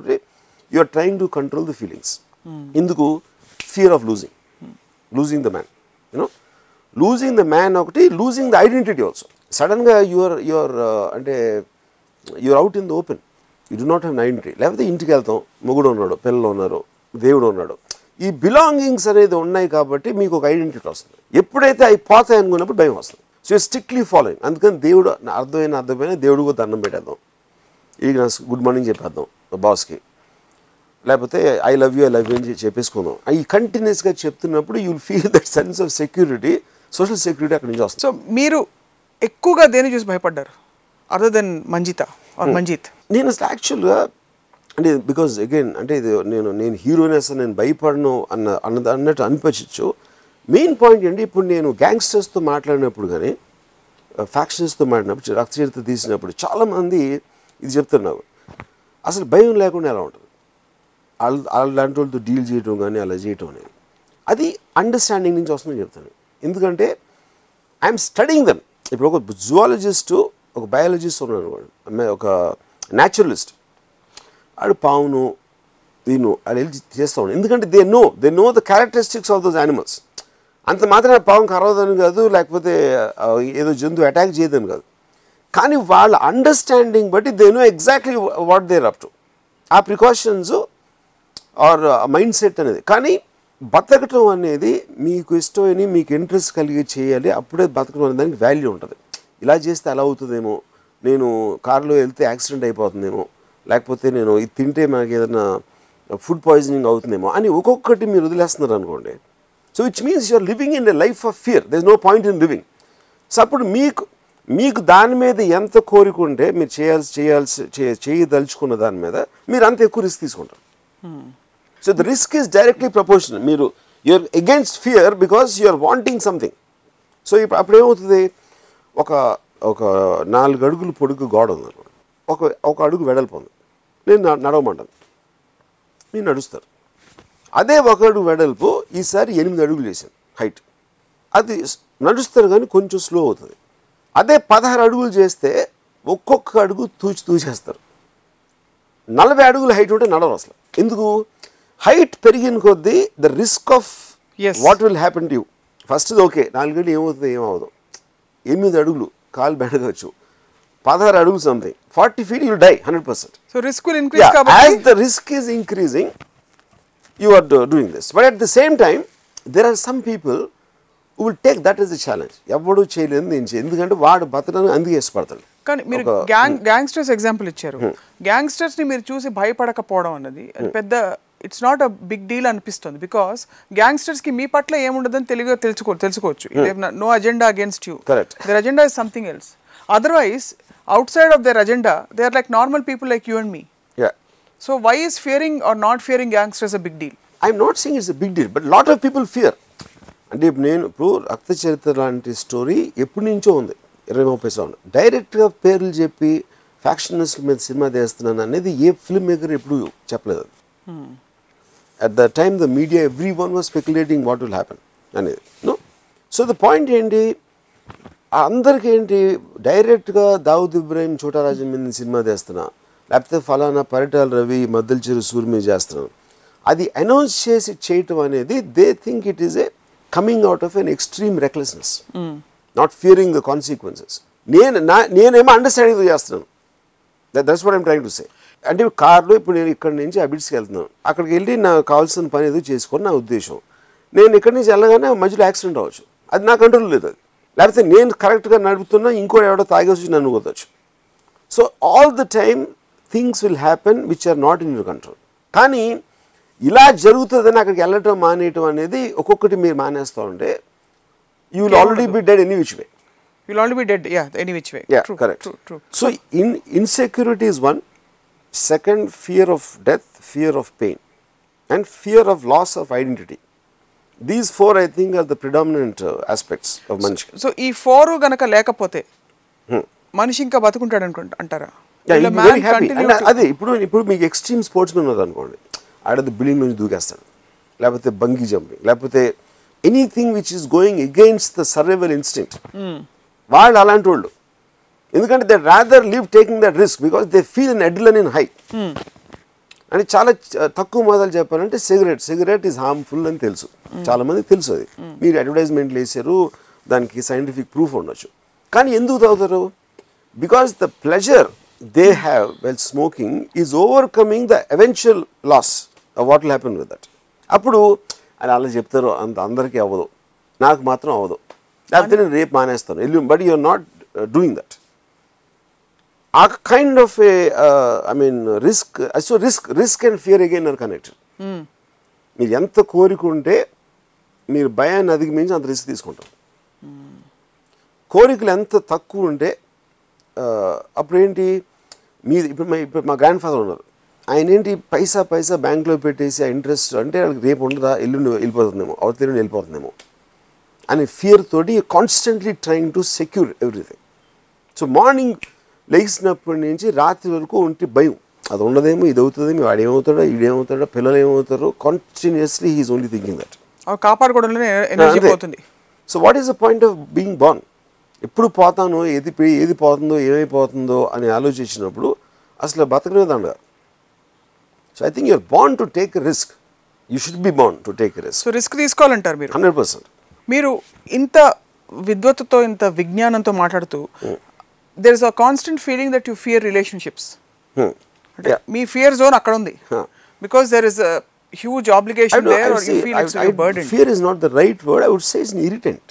[SPEAKER 2] you are trying to control the feelings ఎందుకు? Fear of losing losing the man you know losing the man ఒకటి లూజింగ్ ద ఐడెంటిటీ ఆల్సో సడన్గా యువర్ యువర్ అంటే your out in the open you do not have identity లేకపోతే ఇంటికి వెళ్తాం. మొగుడు ఉన్నాడు పిల్లలు ఉన్నారు దేవుడు ఉన్నాడు. ఈ బిలాంగింగ్స్ అనేది ఉన్నాయి కాబట్టి మీకు ఒక ఐడెంటిటీ వస్తుంది. ఎప్పుడైతే అవి పోతాయి అనుకున్నప్పుడు భయం వస్తుంది. సో స్ట్రిక్ట్లీ ఫాలోయింగ్ అందుకని దేవుడు అర్థమైన అర్థమైన దేవుడికి దండం పెట్టేద్దాం. ఇది నా గుడ్ మార్నింగ్ చెప్పేద్దాం బాస్కి లేకపోతే I love you I love you అని చెప్పేసుకుందాం. ఈ కంటిన్యూస్గా చెప్తున్నప్పుడు you feel that sense of security social security అక్కడి నుంచి వస్తుంది.
[SPEAKER 1] సో మీరు ఎక్కువగా దేని చూసి భయపడ్డారు? Other than Manjita or Manjit
[SPEAKER 2] నేను అసలు యాక్చువల్గా అంటే బికాజ్ అగైన్ అంటే ఇది నేను నేను హీరోనెస్ నేను భయపడను అన్న అన్న అన్నట్టు అనిపించచ్చు. మెయిన్ పాయింట్ ఏంటి? ఇప్పుడు నేను గ్యాంగ్స్టర్స్తో మాట్లాడినప్పుడు కానీ ఫ్యాక్షన్స్తో మాట్లాడినప్పుడు రక్తచరిత తీసినప్పుడు చాలామంది ఇది చెప్తున్నారు. అసలు భయం లేకుండా ఎలా ఉంటుంది? వాళ్ళ అలాంటి వాళ్ళతో డీల్ చేయటం కానీ అలా చేయటం అనేది. అది అండర్స్టాండింగ్ నుంచి వస్తుందని చెప్తాను. ఎందుకంటే ఐఎమ్ స్టడింగ్ దమ్ ఇప్పుడు ఒక జువాలజిస్టు ఒక బయాలజిస్ట్ ఉన్నాడు ఒక న్యాచురలిస్ట్ ఆడు పావును దీను అది వెళ్ళి చేస్తూ ఉన్నాడు ఎందుకంటే they know they know the characteristics of those animals అంత మాత్రమే పావం కరవదని కాదు లేకపోతే ఏదో జంతువు అటాక్ చేయదని కాదు. కానీ వాళ్ళ అండర్స్టాండింగ్ బట్టి they know exactly what they're up to ఆ ప్రికాషన్స్ ఆర్ మైండ్ సెట్ అనేది. కానీ బతకటం అనేది మీకు ఇష్టమని మీకు ఇంట్రెస్ట్ కలిగి చేయాలి. అప్పుడే బతకడం అనే దానికి వాల్యూ ఉంటుంది. ఇలా చేస్తే అలా అవుతుందేమో. నేను కారులో వెళ్తే యాక్సిడెంట్ అయిపోతుందేమో. లేకపోతే నేను ఇది తింటే మనకి ఏదైనా ఫుడ్ పాయిజనింగ్ అవుతుందేమో అని ఒక్కొక్కటి మీరు వదిలేస్తున్నారు అనుకోండి. So which means you're living in a life of fear there is no point in living so అప్పుడు మీకు మీకు దాని మీద ఎంత కోరిక ఉంటే మీరు చేయాల్సి చేయాల్సి చే- చేయదలుచుకున్న దాని మీద మీరు అంత ఎక్కువ రిస్క్ తీసుకుంటారు. So the risk is directly proportional మీరు you're against fear because you're wanting something so ఇప్పుడు అప్పుడు ఏమవుతుంది ఒక ఒక నాలుగు అడుగులు పొడుగు గోడ ఉంది ఒక ఒక అడుగు వెడల్పు ఉంది నేను నడవమంటాను. మీరు నడుస్తారు. అదే ఒక అడుగు వెడల్పు ఈసారి ఎనిమిది అడుగులు వేసాను హైట్. అది నడుస్తారు కానీ కొంచెం స్లో అవుతుంది. అదే పదహారు అడుగులు చేస్తే ఒక్కొక్క అడుగు తూచి తూచేస్తారు. నలభై అడుగుల హైట్ ఉంటే నడవరు అసలు. ఎందుకు? హైట్ పెరిగిన కొద్దీ the risk of. What will happen to you. First okay నాలుగేళ్ళు ఏమవుతుంది ఏమవుదు ఎనిమిది అడుగులు కాలు బెడగచ్చు పదహారు అడుగులు something. Forty feet you die hundred percent
[SPEAKER 1] so risk
[SPEAKER 2] as the risk is increasing you are doing this but at the same time there are some people will take that is the challenge ఎవడు చేయలేదు నేను చేయ ఎందుకంటే వాడు బతకడానికి అందుకే ఇష్టపడతాడు.
[SPEAKER 1] కానీ మీరు గ్యాంగ్ గ్యాంగ్స్టర్స్ ఎగ్జాంపుల్ ఇచ్చారు. గ్యాంగ్స్టర్స్ని మీరు చూసి భయపడకపోవడం అన్నది పెద్ద it's not a big deal అనిపిస్తుంది. బికాస్ గ్యాంగ్స్టర్స్కి మీ పట్ల ఏముండదని తెలుగు తెలుసుకో తెలుసుకోవచ్చు. No agenda against you. Their agenda is something else otherwise outside of their agenda they are like normal people like you and me
[SPEAKER 2] yeah
[SPEAKER 1] so why is fearing or not fearing gangsters a big deal
[SPEAKER 2] I'm not saying it's a big deal but lot of people fear అంటే ఇప్పుడు నేను ఇప్పుడు రక్త చరిత్ర లాంటి story ఎప్పటి నుంచో ఉంది. ఇరవై ముప్పై సంవత్సరం డైరెక్ట్గా పేర్లు చెప్పి ఫ్యాక్షనిస్ట్ మీద సినిమా తీస్తున్నాను అనేది ఏ ఫిల్మ్ మేకర్ ఎప్పుడు చెప్పలేదు at the time the media every one was speculating what will happen అనేది. నో సో ద పాయింట్ ఏంటి? అందరికి ఏంటి డైరెక్ట్గా దావుద్ ఇబ్రాహిం చోటారాజన్ మీద సినిమా తీస్తున్నా. లేకపోతే ఫలానా పరిటాల రవి మద్దల చెరు సూర్ మీద చేస్తున్నాను. అది అనౌన్స్ చేసి చేయటం అనేది they think it is a coming out of an extreme recklessness. Not fearing the consequences నేను నా నేనేమో అండర్స్టాండింగ్ చేస్తున్నాను. That's what I'm trying to say అంటే కార్లో ఇప్పుడు నేను ఇక్కడ నుంచి అబిడ్స్కి వెళ్తున్నాను. అక్కడికి వెళ్ళి నాకు కావాల్సిన పని ఏదో చేసుకొని నా ఉద్దేశం. నేను ఇక్కడి నుంచి వెళ్ళగానే మధ్యలో యాక్సిడెంట్ అవ్వచ్చు. అది నా కంట్రోల్ లేదు అది. లేకపోతే నేను కరెక్ట్గా నడుపుతున్నా ఇంకోటి ఎవడో తాగేసి నన్ను కొట్టచ్చు so all the time things will happen which are not in your control కానీ ఇలా జరుగుతుందని అక్కడికి వెళ్ళటం మానేయటం అనేది ఒక్కొక్కటి మీరు మానేస్తూ ఉంటే you will already be dead any which way
[SPEAKER 1] will already be dead yeah any which way
[SPEAKER 2] correct.
[SPEAKER 1] True true
[SPEAKER 2] So, in insecurity is one. Second, fear of death, fear of pain, and fear of loss four, I think, are the predominant uh, aspects of Manish.
[SPEAKER 1] So ఈ four గనక లేకపోతే మనిషి ఇంకా బతుకుంటాడు అనుకుంటా అంటారా?
[SPEAKER 2] అదే ఇప్పుడు ఇప్పుడు మీకు ఎక్స్ట్రీమ్ స్పోర్ట్స్ మెన్ అనుకోండి. ఆడది బిల్డింగ్ నుంచి దూకేస్తాడు. లేకపోతే బంగీ జంపింగ్. లేకపోతే anything which is going against the survival instinct వాళ్ళు అలాంటి వాళ్ళు ఎందుకంటే they rather leave taking that risk because they feel in adrenaline in high అని చాలా తక్కువ మొదలు చెప్పాలంటే సిగరెట్ సిగరెట్ ఈజ్ హార్మ్ఫుల్ అని తెలుసు. చాలా మంది తెలుసు అది. మీరు అడ్వర్టైజ్మెంట్లు వేసారు దానికి సైంటిఫిక్ ప్రూఫ్ ఉండొచ్చు. కానీ ఎందుకు తాగుతారు? Because the pleasure they have well smoking is overcoming the eventual loss what will happen with that అప్పుడు అని అలా చెప్తారు అంత అందరికీ అవ్వదు. నాకు మాత్రం అవ్వదు. లేకపోతే నేను రేపు మానేస్తాను. ఎల్లు but you're not doing that ఆ kind of a I mean risk so risk risk and fear again are connected మీరు ఎంత కోరికుంటే మీరు భయాన్ని అధిగమించి అంత రిస్క్ తీసుకుంటారు. కోరికలు ఎంత తక్కువ ఉంటే ఆ, అప్పుడు ఏంటి? మీ ఇప్పుడు మా ఇప్పుడు మా గ్రాండ్ ఫాదర్ ఉన్నారు. ఆయన ఏంటి? పైసా పైసా బ్యాంక్లో పెట్టేసి ఆ ఇంట్రెస్ట్ అంటే వాళ్ళకి రేపు ఉండదా ఎల్లుండి వెళ్ళిపోతుందేమో అవతల వెళ్ళిపోతుందేమో అనే ఫియర్ తోటి constantly trying to secure everything so morning లేచినప్పటి నుంచి రాత్రి వరకు ఉంటే భయం. అది ఉండదేమో ఇది అవుతుందేమో వాడు ఏమవుతాడో ఈడేమవుతాడో పిల్లలు ఏమవుతారో continuously he's only thinking that
[SPEAKER 1] పోతుంది.
[SPEAKER 2] So what is the point of being born ఎప్పుడు పోతానో ఏది ఏది పోతుందో ఏమైపోతుందో అని ఆలోచించినప్పుడు అసలు బతకనే దండగా so I think you're born to take risk you should be born to take risk
[SPEAKER 1] so risk తీసుకోవాలంటారు మీరు?
[SPEAKER 2] Hundred percent.
[SPEAKER 1] మీరు ఇంత విద్వత్తుతో ఇంత విజ్ఞానంతో మాట్లాడుతూ there is a constant feeling that you fear relationships అంటే మీ ఫియర్ జోన్ అక్కడ ఉంది. Because there is huge obligation there are you feel it's burden
[SPEAKER 2] is not the right word. I would say it's an irritant.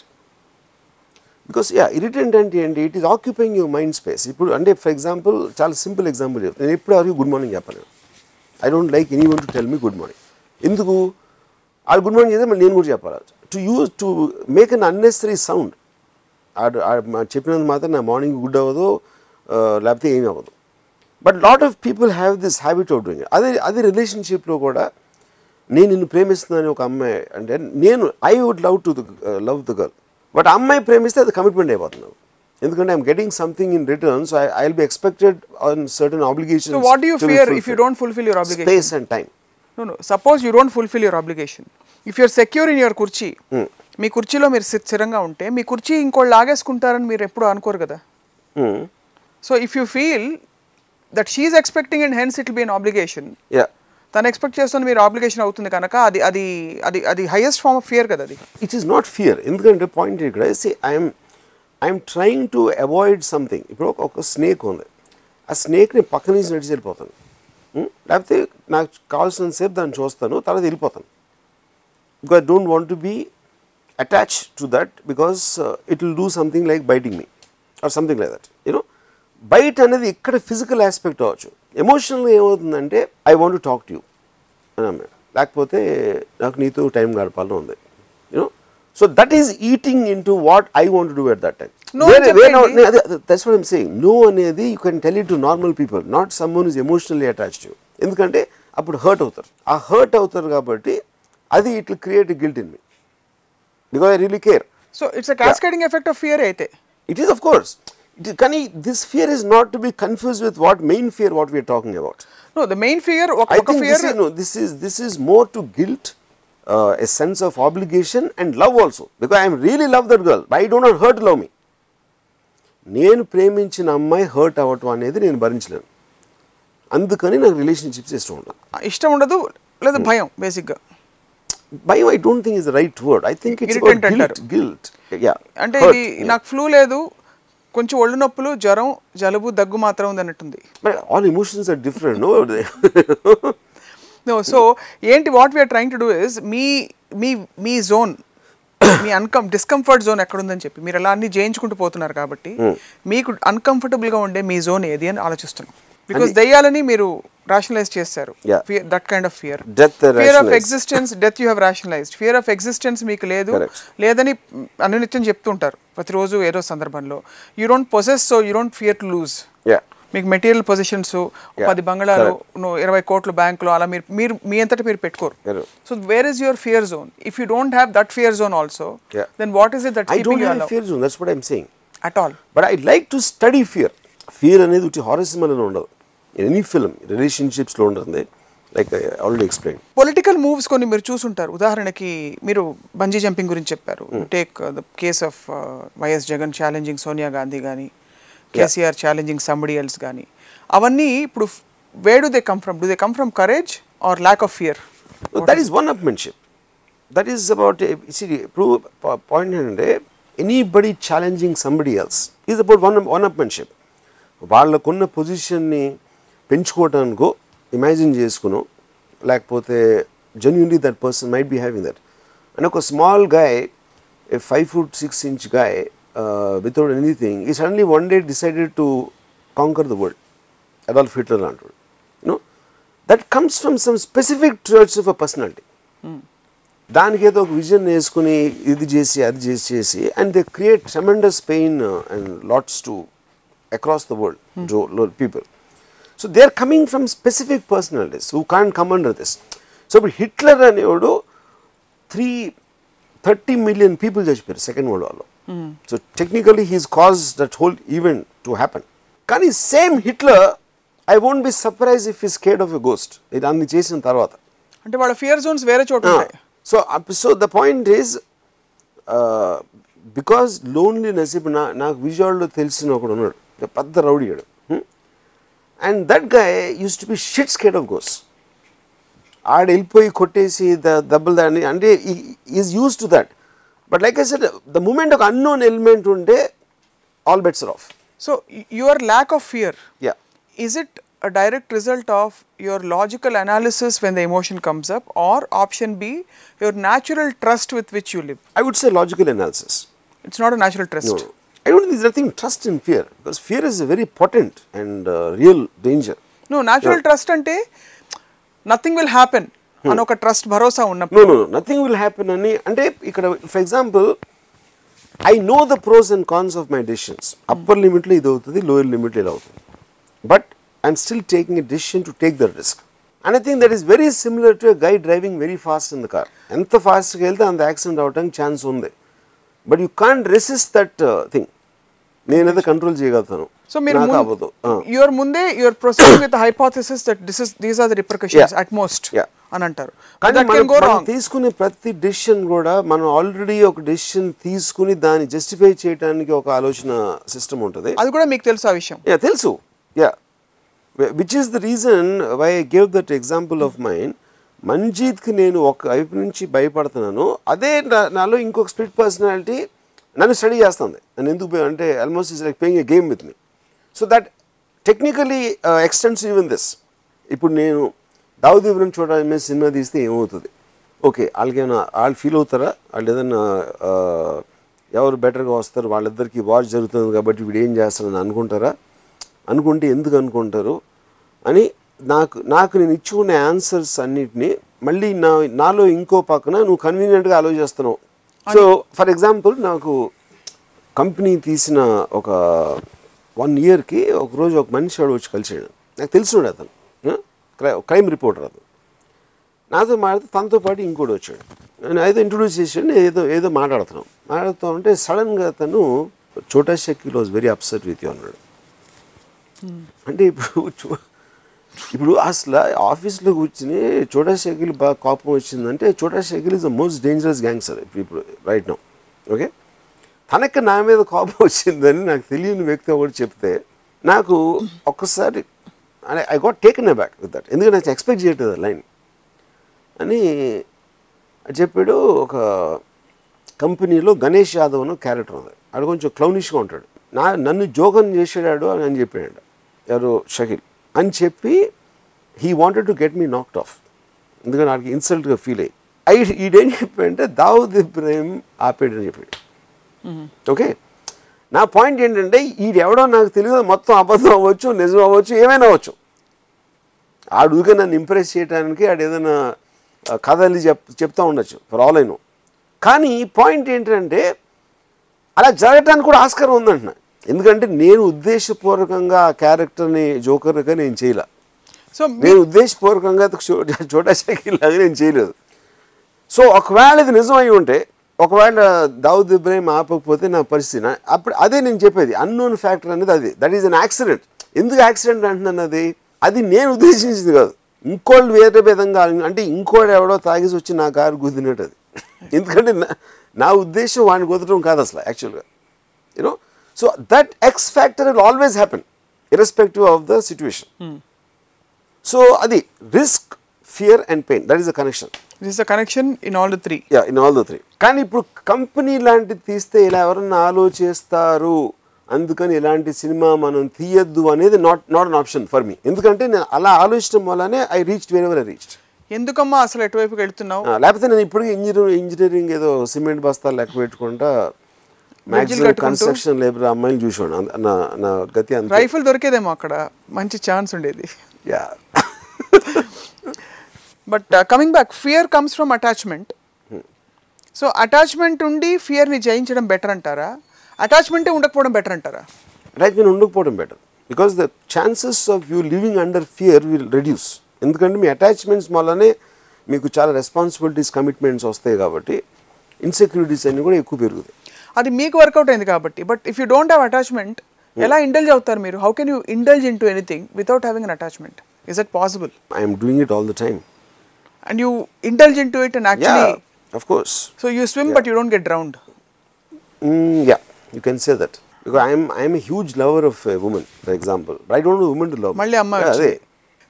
[SPEAKER 2] Because yeah irritant అంటే ఏంటి it is occupying your mind space ఇప్పుడు అంటే for example చాలా simple example చెప్తాను నేను ఎప్పుడు అవి good morning చెప్పను I don't like any one to tell me good morning ఎందుకు? వాళ్ళు గుడ్ మార్నింగ్ చేస్తే మళ్ళీ నేను కూడా చెప్పాలి. To use to make an unnecessary sound చెప్పినందుకు మాత్రం నా మార్నింగ్ గుడ్ అవ్వదు లేకపోతే ఏమీ అవ్వదు. But lot of people have this habit of doing అదే అదే రిలేషన్షిప్లో కూడా నేను నిన్ను ప్రేమిస్తున్నాను ఒక అమ్మాయి అంటే నేను I would love to love the girl but అమ్మాయి ప్రేమిస్తే అది కమిట్మెంట్ అయిపోతున్నావు ఎందుకంటే I'm getting something in return so I will be expected on certain obligation
[SPEAKER 1] what you fear if you don't fulfil your obligation
[SPEAKER 2] space and time
[SPEAKER 1] no no suppose you don't fulfil your obligation if you're secure in your కుర్చీ మీ కుర్చీలో మీరు స్థి- స్థిరంగా ఉంటే మీ కుర్చీ ఇంకోళ్ళు లాగేసుకుంటారని మీరు ఎప్పుడు అనుకోరు కదా? So if you feel that she's expecting and hence it be an obligation
[SPEAKER 2] yeah
[SPEAKER 1] తను ఎక్స్పెక్ట్ చేస్తున్న మీరు ఆబ్లిగేషన్ అవుతుంది కనుక అది అది అది అది హైయెస్ట్ ఫార్మ్ ఆఫ్ ఫియర్ కదా అది.
[SPEAKER 2] ఇట్ ఈస్ నాట్ ఫియర్ ఎందుకంటే పాయింట్ ఇక్కడ I'm I'm trying to avoid something ఇప్పుడు ఒక- స్నేక్ ఉంది. ఆ స్నేక్ని పక్క నుంచి నడిచి వెళ్ళిపోతాను. Hmm? లేకపోతే నాకు కావాల్సినంతసేపు దాన్ని చూస్తాను తర్వాత వెళ్ళిపోతాను. Because I don't want to be attach to that because it will do something like biting me or something like that you know bite అనేది ఇక్కడ ఫిజికల్ ఆస్పెక్ట్ అవ్వచ్చు. ఎమోషనల్గా ఏమవుతుందంటే I want to talk to you అని లేకపోతే నాకు నీతో time గడపాలని ఉంది you know so that is eating in to what I want do at that time. That's what I'm saying no అనేది you can tell it to normal people not someone is emotionally attached you ఎందుకంటే అప్పుడు hurt అవుతారు. ఆ hurt అవుతారు కాబట్టి అది it create guilt in me because I really care
[SPEAKER 1] so it's a cascading effect of fear అయితే
[SPEAKER 2] it is of course కానీ this fear is not to be confuse with what main fear what we're talking about
[SPEAKER 1] no the main fear
[SPEAKER 2] I
[SPEAKER 1] ఒక
[SPEAKER 2] think
[SPEAKER 1] fear
[SPEAKER 2] this is, no, this is this is more to guilt, uh, a sense of obligation and love also. Because I am really love that girl, but I do not hurt love me. నేను ప్రేమించిన అమ్మాయి hurt అవ్వటం అనేది నేను భరించలేను. అందుకని నాకు relationships ఇష్టం ఉండదు
[SPEAKER 1] ఇష్టం ఉండదు లేదా భయం బేసిక్గా
[SPEAKER 2] భయం I don't think is right word I think it's guilt. Guilt yeah
[SPEAKER 1] అంటే ఇది నాకు ఫ్లూ లేదు కొంచెం ఒళ్ళు నొప్పులు జ్వరం జలుబు దగ్గు మాత్రం ఉంది అన్నట్టుంది.
[SPEAKER 2] All emotions are different no
[SPEAKER 1] no so ఏంటి what we're trying to do is me me me zone me అన్కం discomfort zone ఎక్కడుందని చెప్పి మీరు అలా అన్ని జయించుకుంటూ పోతున్నారు కాబట్టి మీకు uncomfortable గా ఉండే మీ జోన్ ఏది అని ఆలోచిస్తున్నాం. బికాస్ దయ్యాలని మీరు రాషనలైజ్ చేస్తారు. That kind of fear fear of. Existence death you have rationalised fear of existence మీకు లేదు. లేదని అనునిత్యం చెప్తుంటారు ప్రతిరోజు ఏదో సందర్భంలో. You don't possess so you don't fear to lose
[SPEAKER 2] yeah
[SPEAKER 1] మీకు మెటీరియల్ పొజిషన్స్ పది బంగళాలు ఇరవై కోట్లు బ్యాంకులో అలా మీరు మీరు మీ అంతటా మీరు పెట్టుకోరు. So where is your fear zone if you don't have that fear zone also. Then what is it that
[SPEAKER 2] I don't have fear zone that's what I'm saying
[SPEAKER 1] at all
[SPEAKER 2] but I like to study fear fear అనేది ఉండదు. Any film రిలేషన్షిప్స్లో ఉంటుంది. Like already explain
[SPEAKER 1] political moves కొన్ని మీరు చూసుంటారు. ఉదాహరణకి మీరు bungee jumping గురించి చెప్పారు. Take the case of YS Jagan challenging Sonia Gandhi కానీ కేసీఆర్ ఛాలెంజింగ్ సంబడి ఎల్స్ కానీ అవన్నీ ఇప్పుడు where do they come from do they come from courage or lack of fear
[SPEAKER 2] that is one upmanship that is about ఇప్పుడు point ఏంటంటే anybody challenging somebody else is about one one upmanship వాళ్ళకున్న పొజిషన్ని పెంచుకోవటానికో imagine చేసుకునో లేకపోతే genuinely that person might be having that and ఒక small guy a five foot six inch guy without anything ఈ suddenly one day decided to conquer the world Adolf Hitler అంటాడు you know that comes from some specific traits of a personality దానికి ఏదో ఒక vision వేసుకుని ఇది చేసి అది చేసి చేసి and they create tremendous pain and lots to across the world Joe people so they are coming from specific personalities who can come under this so ఇప్పుడు హిట్లర్ అనేవాడు త్రీ థర్టీ మిలియన్ పీపుల్ చచ్చిపోయారు second world వార్లో so technically he's cause that whole event to happen కానీ same Hitler I won't be surprise if he's scared of a ghost ఇది అన్ని చేసిన తర్వాత.
[SPEAKER 1] అంటే వాళ్ళ ఫియర్ జోన్స్ వేరే చోట
[SPEAKER 2] so so the point is because loneliness ఇప్పుడు నా నాకు విజయవాడలో తెలిసిన ఒకడు ఉన్నాడు. పెద్ద రౌడీగాడు and that guy used to be shit scared of goes ఆడ వెళ్ళిపోయి కొట్టేసి ద దెబ్బలు దాన్ని అంటే is used to that but like I said the moment ఒక అన్నోన్ ఎలిమెంట్ ఉంటే all bets off
[SPEAKER 1] so your lack of fear
[SPEAKER 2] yeah
[SPEAKER 1] is it a direct result of your logical analysis when the emotion comes up or option b your natural trust with which you live
[SPEAKER 2] I would say logical analysis
[SPEAKER 1] it's not a natural trust
[SPEAKER 2] No, no. I don't think there's nothing trust in fear because fear is a very potent and uh, real danger.
[SPEAKER 1] no natural trust అంటే nothing will happen అని ఒక trust భరోసా ఉన్నప్పుడు
[SPEAKER 2] No, no, no. Nothing will happen. అని అంటే ఇక్కడ for example I know the pros and cons of my decisions upper లిమిట్లో ఇది అవుతుంది లోయర్ లిమిట్లో ఇది అవుతుంది but I'm still taking a decision to take the risk and I think that is very similar to guy driving very fast in the car ఎంత ఫాస్ట్గా వెళ్తే అంత accident అవడానికి ఛాన్స్ ఉంది but you can't resist that thing నేనైతే control చేయగలుగుతాను.
[SPEAKER 1] So మీరు
[SPEAKER 2] అవ్వదు.
[SPEAKER 1] యువర్ ముందే your proceeding with hypothesis that this is these are the repercussions. At most. అని అంటారు.
[SPEAKER 2] కానీ
[SPEAKER 1] కెన్
[SPEAKER 2] తీసుకునే ప్రతి డెసిషన్ కూడా మనం ఆల్రెడీ ఒక డెసిషన్ తీసుకుని దాన్ని జస్టిఫై చేయడానికి ఒక ఆలోచన సిస్టమ్ ఉంటుంది.
[SPEAKER 1] అది కూడా మీకు తెలుసు ఆ విషయం.
[SPEAKER 2] యా తెలుసు. Yeah which is the reason why I gave that example of mind మంజీత్కి నేను ఒక వైపు నుంచి భయపడుతున్నాను. అదే నా- నాలో ఇంకొక స్ప్లిట్ పర్సనాలిటీ నన్ను స్టడీ చేస్తుంది. నన్ను ఎందుకు అంటే almost is like playing a game with me so that technically extends even this ఇప్పుడు నేను దావుద్ ఇబ్రహం చూడాలి మీద సినిమా తీస్తే ఏమవుతుంది? ఓకే వాళ్ళకి ఏమైనా వాళ్ళు ఫీల్ అవుతారా? వాళ్ళు ఏదైనా uh, ఎవరు బెటర్గా వస్తారు? వాళ్ళిద్దరికి వార్ జరుగుతుంది కాబట్టి వీడు ఏం చేస్తారని అనుకుంటారా? అనుకుంటే ఎందుకు అనుకుంటారు? అని నాకు నాకు నేను ఇచ్చుకునే ఆన్సర్స్ అన్నిటిని మళ్ళీ నా నాలో ఇంకో పక్కన నువ్వు కన్వీనియంట్గా ఆలోచిస్తున్నావు. సో ఫర్ ఎగ్జాంపుల్ నాకు కంపెనీ తీసిన ఒక వన్ ఇయర్కి ఒకరోజు ఒక మనిషి వాడు వచ్చి కలిసాడు నాకు తెలిసినాడు అతను. క్రై క్రైమ్ రిపోర్టర్ అతను. నాతో మాట్లాడితే తనతో పాటు ఇంకోటి వచ్చాడు. నేను ఏదో ఇంట్రొడ్యూస్ చేసాడు ఏదో ఏదో మాట్లాడుతున్నాం. మాట్లాడుతూ ఉంటే సడన్గా తను Chhota Shakeel was very upset with you అన్నాడు. అంటే ఇప్పుడు చూ- ఇప్పుడు అసలు ఆఫీస్లో కూర్చుని చోటా షకీల్ బాగా కోపం వచ్చిందంటే Chhota Shakeel is the most dangerous gangster ఇప్పుడు రైట్ నౌ ఓకే తనకి నా మీద కోపం వచ్చిందని నాకు తెలియని వ్యక్తి ఒకటి చెప్తే నాకు ఒక్కసారి I got taken aback with that ఎందుకంటే నాకు ఎక్స్పెక్ట్ చేయట్లేదు లైన్ అని చెప్పాడు ఒక కంపెనీలో గణేష్ యాదవ్ అని క్యారెక్టర్ ఉంది. ఆడు కొంచెం క్లౌనిష్గా ఉంటాడు. నా నన్ను జోకం చేసాడు అని అని చెప్పాడు ఎవరు? షకీల్. అని చెప్పి he wanted to get me knocked off ఎందుకంటే నాకు ఇన్సల్ట్గా ఫీల్ అయ్యి. ఐ ఈడేం చెప్పాడంటే దావుద్ ఇబ్రాహిం ఆపేడు అని చెప్పాడు. ఓకే? నా పాయింట్ ఏంటంటే ఈడెవడో నాకు తెలియదు మొత్తం అబద్ధం అవ్వచ్చు నిజం అవ్వచ్చు ఏమైనా అవ్వచ్చు. ఆడుగా నన్ను ఇంప్రెస్ చేయడానికి ఆడు ఏదైనా కథలు చెప్ చెప్తా ఉండొచ్చు ఫర్ ఆల్ ఐ నో కానీ పాయింట్ ఏంటంటే అలా జరగటానికి కూడా ఆస్కారం ఉందంటున్నా. ఎందుకంటే నేను ఉద్దేశపూర్వకంగా ఆ క్యారెక్టర్ని జోకర్గా నేను చేయలే.
[SPEAKER 1] సో
[SPEAKER 2] నేను ఉద్దేశపూర్వకంగా చోటా లాగా నేను చేయలేదు. సో ఒకవేళ ఇది నిజం అయి ఉంటే ఒకవేళ దావుద్ ఇబ్రాహిం ఆపకపోతే నా పరిస్థితి అప్పుడు అదే నేను చెప్పేది. అన్నోన్ ఫ్యాక్టర్ అనేది అది. That is an accident. ఎందుకు యాక్సిడెంట్ అంటున్నాను అది? అది నేను ఉద్దేశించింది కాదు. ఇంకోళ్ళు వేరే విధంగా అంటే ఇంకోటి ఎవడో తాగేసి వచ్చి నా కారు గుద్దినట్టు అది. ఎందుకంటే నా- నా ఉద్దేశం వాడిని కుదరడం కాదు అసలు యాక్చువల్గా. You know so that X factor will always happen irrespective of the situation so అది risk fear and pain that is the connection
[SPEAKER 1] this the connection in all the three
[SPEAKER 2] yeah in all the three కానీ ఇప్పుడు company లాంటిది తీస్తే ఇలా ఎవరన్నా ఆలోచిస్తారు. అందుకని ఇలాంటి సినిమా మనం తీయద్దు అనేది not not an option for me ఎందుకంటే నేను అలా ఆలోచించడం వల్లనే I reach wherever I reach
[SPEAKER 1] ఎందుకమ్మా అసలు ఎటువైపుకి వెళ్తున్నావు?
[SPEAKER 2] లేకపోతే నేను ఇప్పుడు ఇంజనీరింగ్ ఇంజనీరింగ్ ఏదో సిమెంట్ బస్తాలు లెక్క పెట్టుకుంటా? కన్స్ట్రక్షన్ లేబర్ అమ్మాయిని అంద- నా నా గతి అంత.
[SPEAKER 1] రైఫిల్ దొరికేదేమో అక్కడ. మంచి ఛాన్స్ ఉండేది.
[SPEAKER 2] Yeah
[SPEAKER 1] but coming back fear comes from attachment so attachment ఉండి ఫియర్ని జయించడం బెటర్ అంటారా? అటాచ్మెంటే ఉండకపోవడం బెటర్ అంటారా?
[SPEAKER 2] అటాచ్మెంట్ ఉండకపోవడం better because the chances of you living under fear will reduce ఎందుకంటే మీ అటాచ్మెంట్స్ వల్లనే మీకు చాలా రెస్పాన్సిబిలిటీస్ కమిట్మెంట్స్ వస్తాయి కాబట్టి ఇన్సెక్యూరిటీస్ అన్ని కూడా ఎక్కువ పెరుగుతాయి.
[SPEAKER 1] అది మీకు వర్కౌట్ అయింది కాబట్టి. But if you don't have attachment ఎలా ఇండల్జ్ అవుతారు మీరు? How can you indulge into anything without having an attachment is it possible
[SPEAKER 2] I'm doing it all the time
[SPEAKER 1] and you indulge into it and actually
[SPEAKER 2] of course
[SPEAKER 1] so you swim but you don't get drowned
[SPEAKER 2] yeah you can say that because I'm I'm huge lover of women for example I don't women to love
[SPEAKER 1] మళ్ళీ అమ్మాయి
[SPEAKER 2] అదే.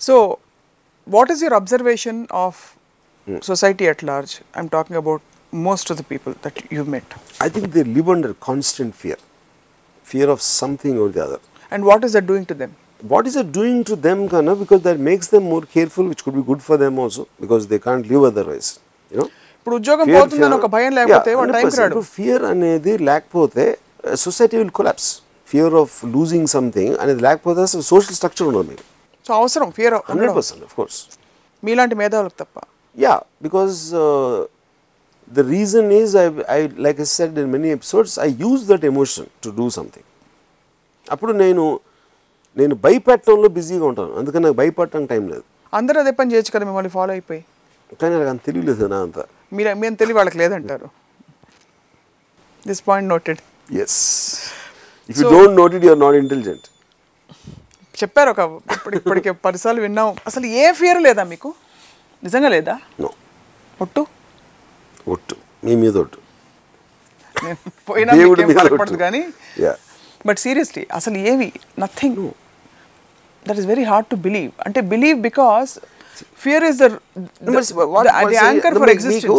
[SPEAKER 1] So what is your observation of society at large I'm talking about most of the people that you met
[SPEAKER 2] I think they live under constant fear. Fear of something or the other.
[SPEAKER 1] And what is that doing to them
[SPEAKER 2] What is it doing to them, Kana? Because that makes them more careful, which could be good for them also, because they can't live otherwise. You know?
[SPEAKER 1] ఇప్పుడు ఉద్యోగం పోతుందని ఒక భయం లేకపోతే టైంకి రాడు
[SPEAKER 2] fear అనేది లేకపోతే society will collapse fear of losing something అనేది లేకపోతే అసలు సోషల్ స్ట్రక్చర్ ఉండదు మీకు
[SPEAKER 1] సో అవసరం fear
[SPEAKER 2] hundred percent of course
[SPEAKER 1] మీలాంటి మేధావులకు తప్ప
[SPEAKER 2] Yeah, because uh, the reason is, I, I, like I said in many episodes, I use that emotion to do something. అప్పుడు నేను నేను భయపెట్టడంలో బిజీగా ఉంటాను. అందుకని నాకు భయపడటానికి టైం లేదు.
[SPEAKER 1] అందరూ అదే పని చేయొచ్చు కదా మిమ్మల్ని ఫాలో అయిపోయి.
[SPEAKER 2] కానీ నాకు అంత తెలియలేదు నా అంత.
[SPEAKER 1] మీరు మేము తెలివి వాళ్ళకి లేదంటారు. This point noted
[SPEAKER 2] yes if you don't note it you're not intelligent
[SPEAKER 1] చెప్పారు ఒక ఇప్పుడు ఇప్పటికే పదిసార్లు విన్నాం. అసలు ఏ ఫియర్ లేదా మీకు? నిజంగా లేదా?
[SPEAKER 2] నో
[SPEAKER 1] ఒట్టు?
[SPEAKER 2] ఒట్టు మీ మీద ఒట్టు దేవుడి మీద
[SPEAKER 1] కానీ
[SPEAKER 2] యా
[SPEAKER 1] బట్ సీరియస్లీ అసలు ఏవి nothing that is very hard to believe అంటే believe because fear is the anchor for existence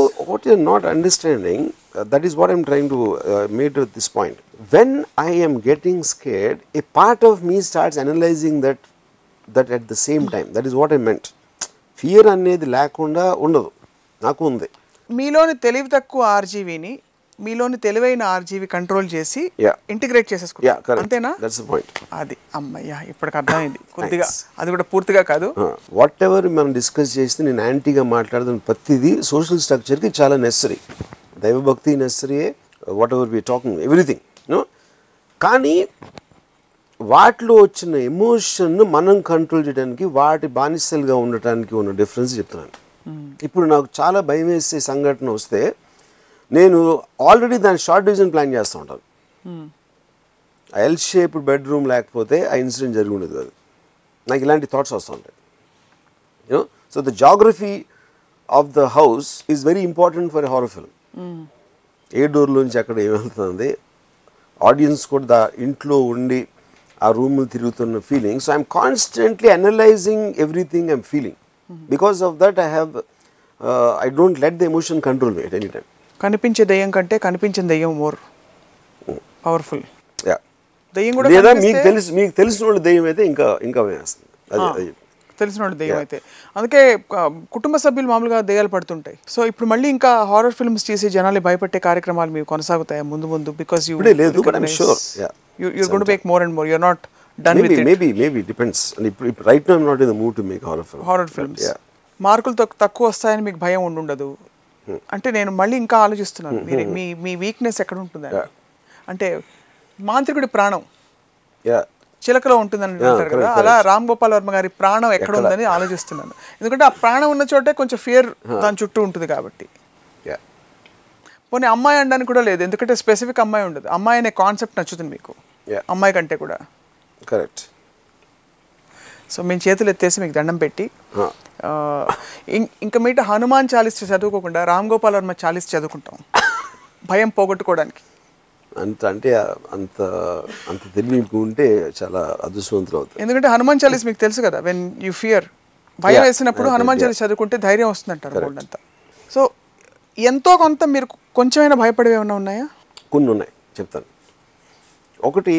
[SPEAKER 2] understanding, uh, that is what I'm trying to uh, make at this point. When I am getting scared, a part of me starts analyzing that that at the same time. That is what I meant. Fear అనేది లేకుండా ఉండదు నాకు ఉంది
[SPEAKER 1] మీలోని తెలివి తక్కువ ఆర్జీవీని మీలోని తెలివైన ఆర్జీవి కంట్రోల్ చేసి. ఇంటిగ్రేట్
[SPEAKER 2] యా
[SPEAKER 1] చేసేసుకుంటాం
[SPEAKER 2] కరెక్ట్
[SPEAKER 1] అంతేనా? అది. అమ్మయ్యా ఇప్పటికి అర్థమైంది. కొద్దిగా. అది కూడా పూర్తిగా కాదు.
[SPEAKER 2] వాట్ ఎవర్ మనం డిస్కస్ చేస్తే నేను యాంటీగా మాట్లాడుతున్న ప్రతిదీ సోషల్ స్ట్రక్చర్కి చాలా నెసరీ దైవభక్తి నెసరీయే whatever we talking everything కానీ వాటిలో వచ్చిన ఎమోషన్ను మనం కంట్రోల్ చేయడానికి వాటి బానిసలుగా ఉండటానికి ఉన్న డిఫరెన్స్ చెప్తున్నాను. ఇప్పుడు నాకు చాలా భయం వేసే సంఘటన వస్తే నేను ఆల్రెడీ దాని షార్ట్ డివిజన్ ప్లాన్ చేస్తూ ఉంటాను ఎల్ షేప్డ్ బెడ్రూమ్ లేకపోతే ఆ ఇన్సిడెంట్ జరిగి ఉండేది కాదు. నాకు ఇలాంటి థాట్స్ వస్తూ ఉంటాయి. You know so the geography of the house is very important for a horror film a డోర్లోంచి అక్కడ ఏమవుతుంది ఆడియన్స్ కూడా దా ఇంట్లో ఉండి ఆ రూమ్ తిరుగుతున్న feeling so I'm constantly analysing everything I'm feeling because of that I have I don't let the emotion control me at any time
[SPEAKER 1] కనిపించే దెయ్యం కంటే కనిపించిన దెయ్యం మోర్ పవర్ఫుల్
[SPEAKER 2] యా
[SPEAKER 1] దెయ్యం కూడా
[SPEAKER 2] లేదా మీకు తెలుసు మీకు తెలిసిన వాళ్ళు దెయ్యం అయితే ఇంకా ఇంకా వేస్తుంది. అది
[SPEAKER 1] తెలిసిన వాడు దెయ్యం అయితే. అందుకే కుటుంబ సభ్యులు మామూలుగా దెయ్యాలు పడుతుంటాయి. సో ఇప్పుడు మళ్ళీ ఇంకా హారర్ ఫిల్మ్స్ చేసి జనాలు భయపెట్టే కార్యక్రమాలు మీకు కొనసాగుతాయి? ముందు ముందు బికాస్ యూ
[SPEAKER 2] లేదు, but I'm sure, yeah.
[SPEAKER 1] You're good make more and more you're not done with
[SPEAKER 2] maybe maybe depends ఇప్పుడు right no not in the mood to make horror film
[SPEAKER 1] horror films మార్కులు తక్కు- తక్కువ వస్తాయని మీకు భయం ఉండుండదు. అంటే నేను మళ్ళీ ఇంకా ఆలోచిస్తున్నాను. మీరు మీ మీ వీక్నెస్ ఎక్కడ
[SPEAKER 2] Yeah.
[SPEAKER 1] అంటే మాంత్రికుడి ప్రాణం.
[SPEAKER 2] యా
[SPEAKER 1] చిలకలో ఉంటుందని అంటారు కదా. అలా రామ్ గోపాల్ వర్మ గారి ప్రాణం ఎక్కడ ఉందని ఆలోచిస్తున్నాను. ఎందుకంటే ఆ ప్రాణం ఉన్న చోటే కొంచెం ఫియర్ దాని చుట్టూ ఉంటుంది కాబట్టి. పోనీ అమ్మాయి అనడానికి కూడా లేదు. ఎందుకంటే స్పెసిఫిక్ అమ్మాయి ఉండదు. అమ్మాయి అనే కాన్సెప్ట్ నచ్చుతుంది మీకు. అమ్మాయి కంటే కూడా.
[SPEAKER 2] కరెక్ట్.
[SPEAKER 1] సో మేము చేతులు ఎత్తేసి మీకు దండం పెట్టి ఇంకా మీట హనుమాన్ చాలీస్ చదువుకోకుండా రామ్ గోపాల్ వర్మ చాలీస్ చదువుకుంటాం. భయం పోగొట్టుకోవడానికి.
[SPEAKER 2] అంత అంటే అంత అంత తెలివి ఉంటే చాలా అదృష్టవంతులు అవుతారు.
[SPEAKER 1] ఎందుకంటే హనుమాన్ చాలీస్ మీకు తెలుసు కదా వెన్ యూ ఫియర్ భయం. వేసినప్పుడు హనుమాన్. చాలీస్ చదువుకుంటే ధైర్యం వస్తుందంటారు. వాళ్ళంతా సో ఎంతో కొంత మీరు కొంచెమైనా భయపడేవి ఏమైనా ఉన్నాయా?
[SPEAKER 2] కొన్ని ఉన్నాయి చెప్తాను. ఒకటి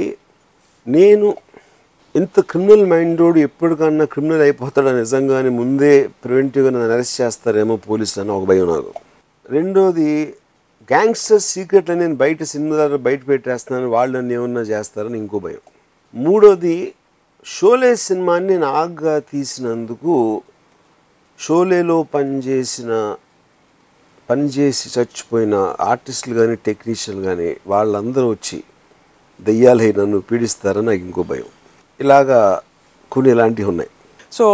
[SPEAKER 2] నేను ఇంత క్రిమినల్ మైండోడు ఎప్పటికన్నా క్రిమినల్ అయిపోతాడో నిజంగానే ముందే ప్రివెంటివ్గా నన్ను అరెస్ట్ చేస్తారేమో పోలీసులు అని ఒక భయం నాకు. రెండోది గ్యాంగ్స్టర్ సీక్రెట్లు నేను బయట సినిమా ద్వారా బయట పెట్టేస్తున్నాను వాళ్ళు నన్ను ఏమన్నా చేస్తారని ఇంకో భయం. మూడోది షోలే సినిమాని నేను ఆగ్గా తీసినందుకు షోలేలో పనిచేసిన పనిచేసి చచ్చిపోయిన ఆర్టిస్టులు కానీ టెక్నీషియన్లు కానీ వాళ్ళందరూ వచ్చి దెయ్యాలై నన్ను పీడిస్తారని నాకు ఇంకో భయం. ఇలాగా కొన్ని ఇలాంటివి ఉన్నాయి.
[SPEAKER 1] So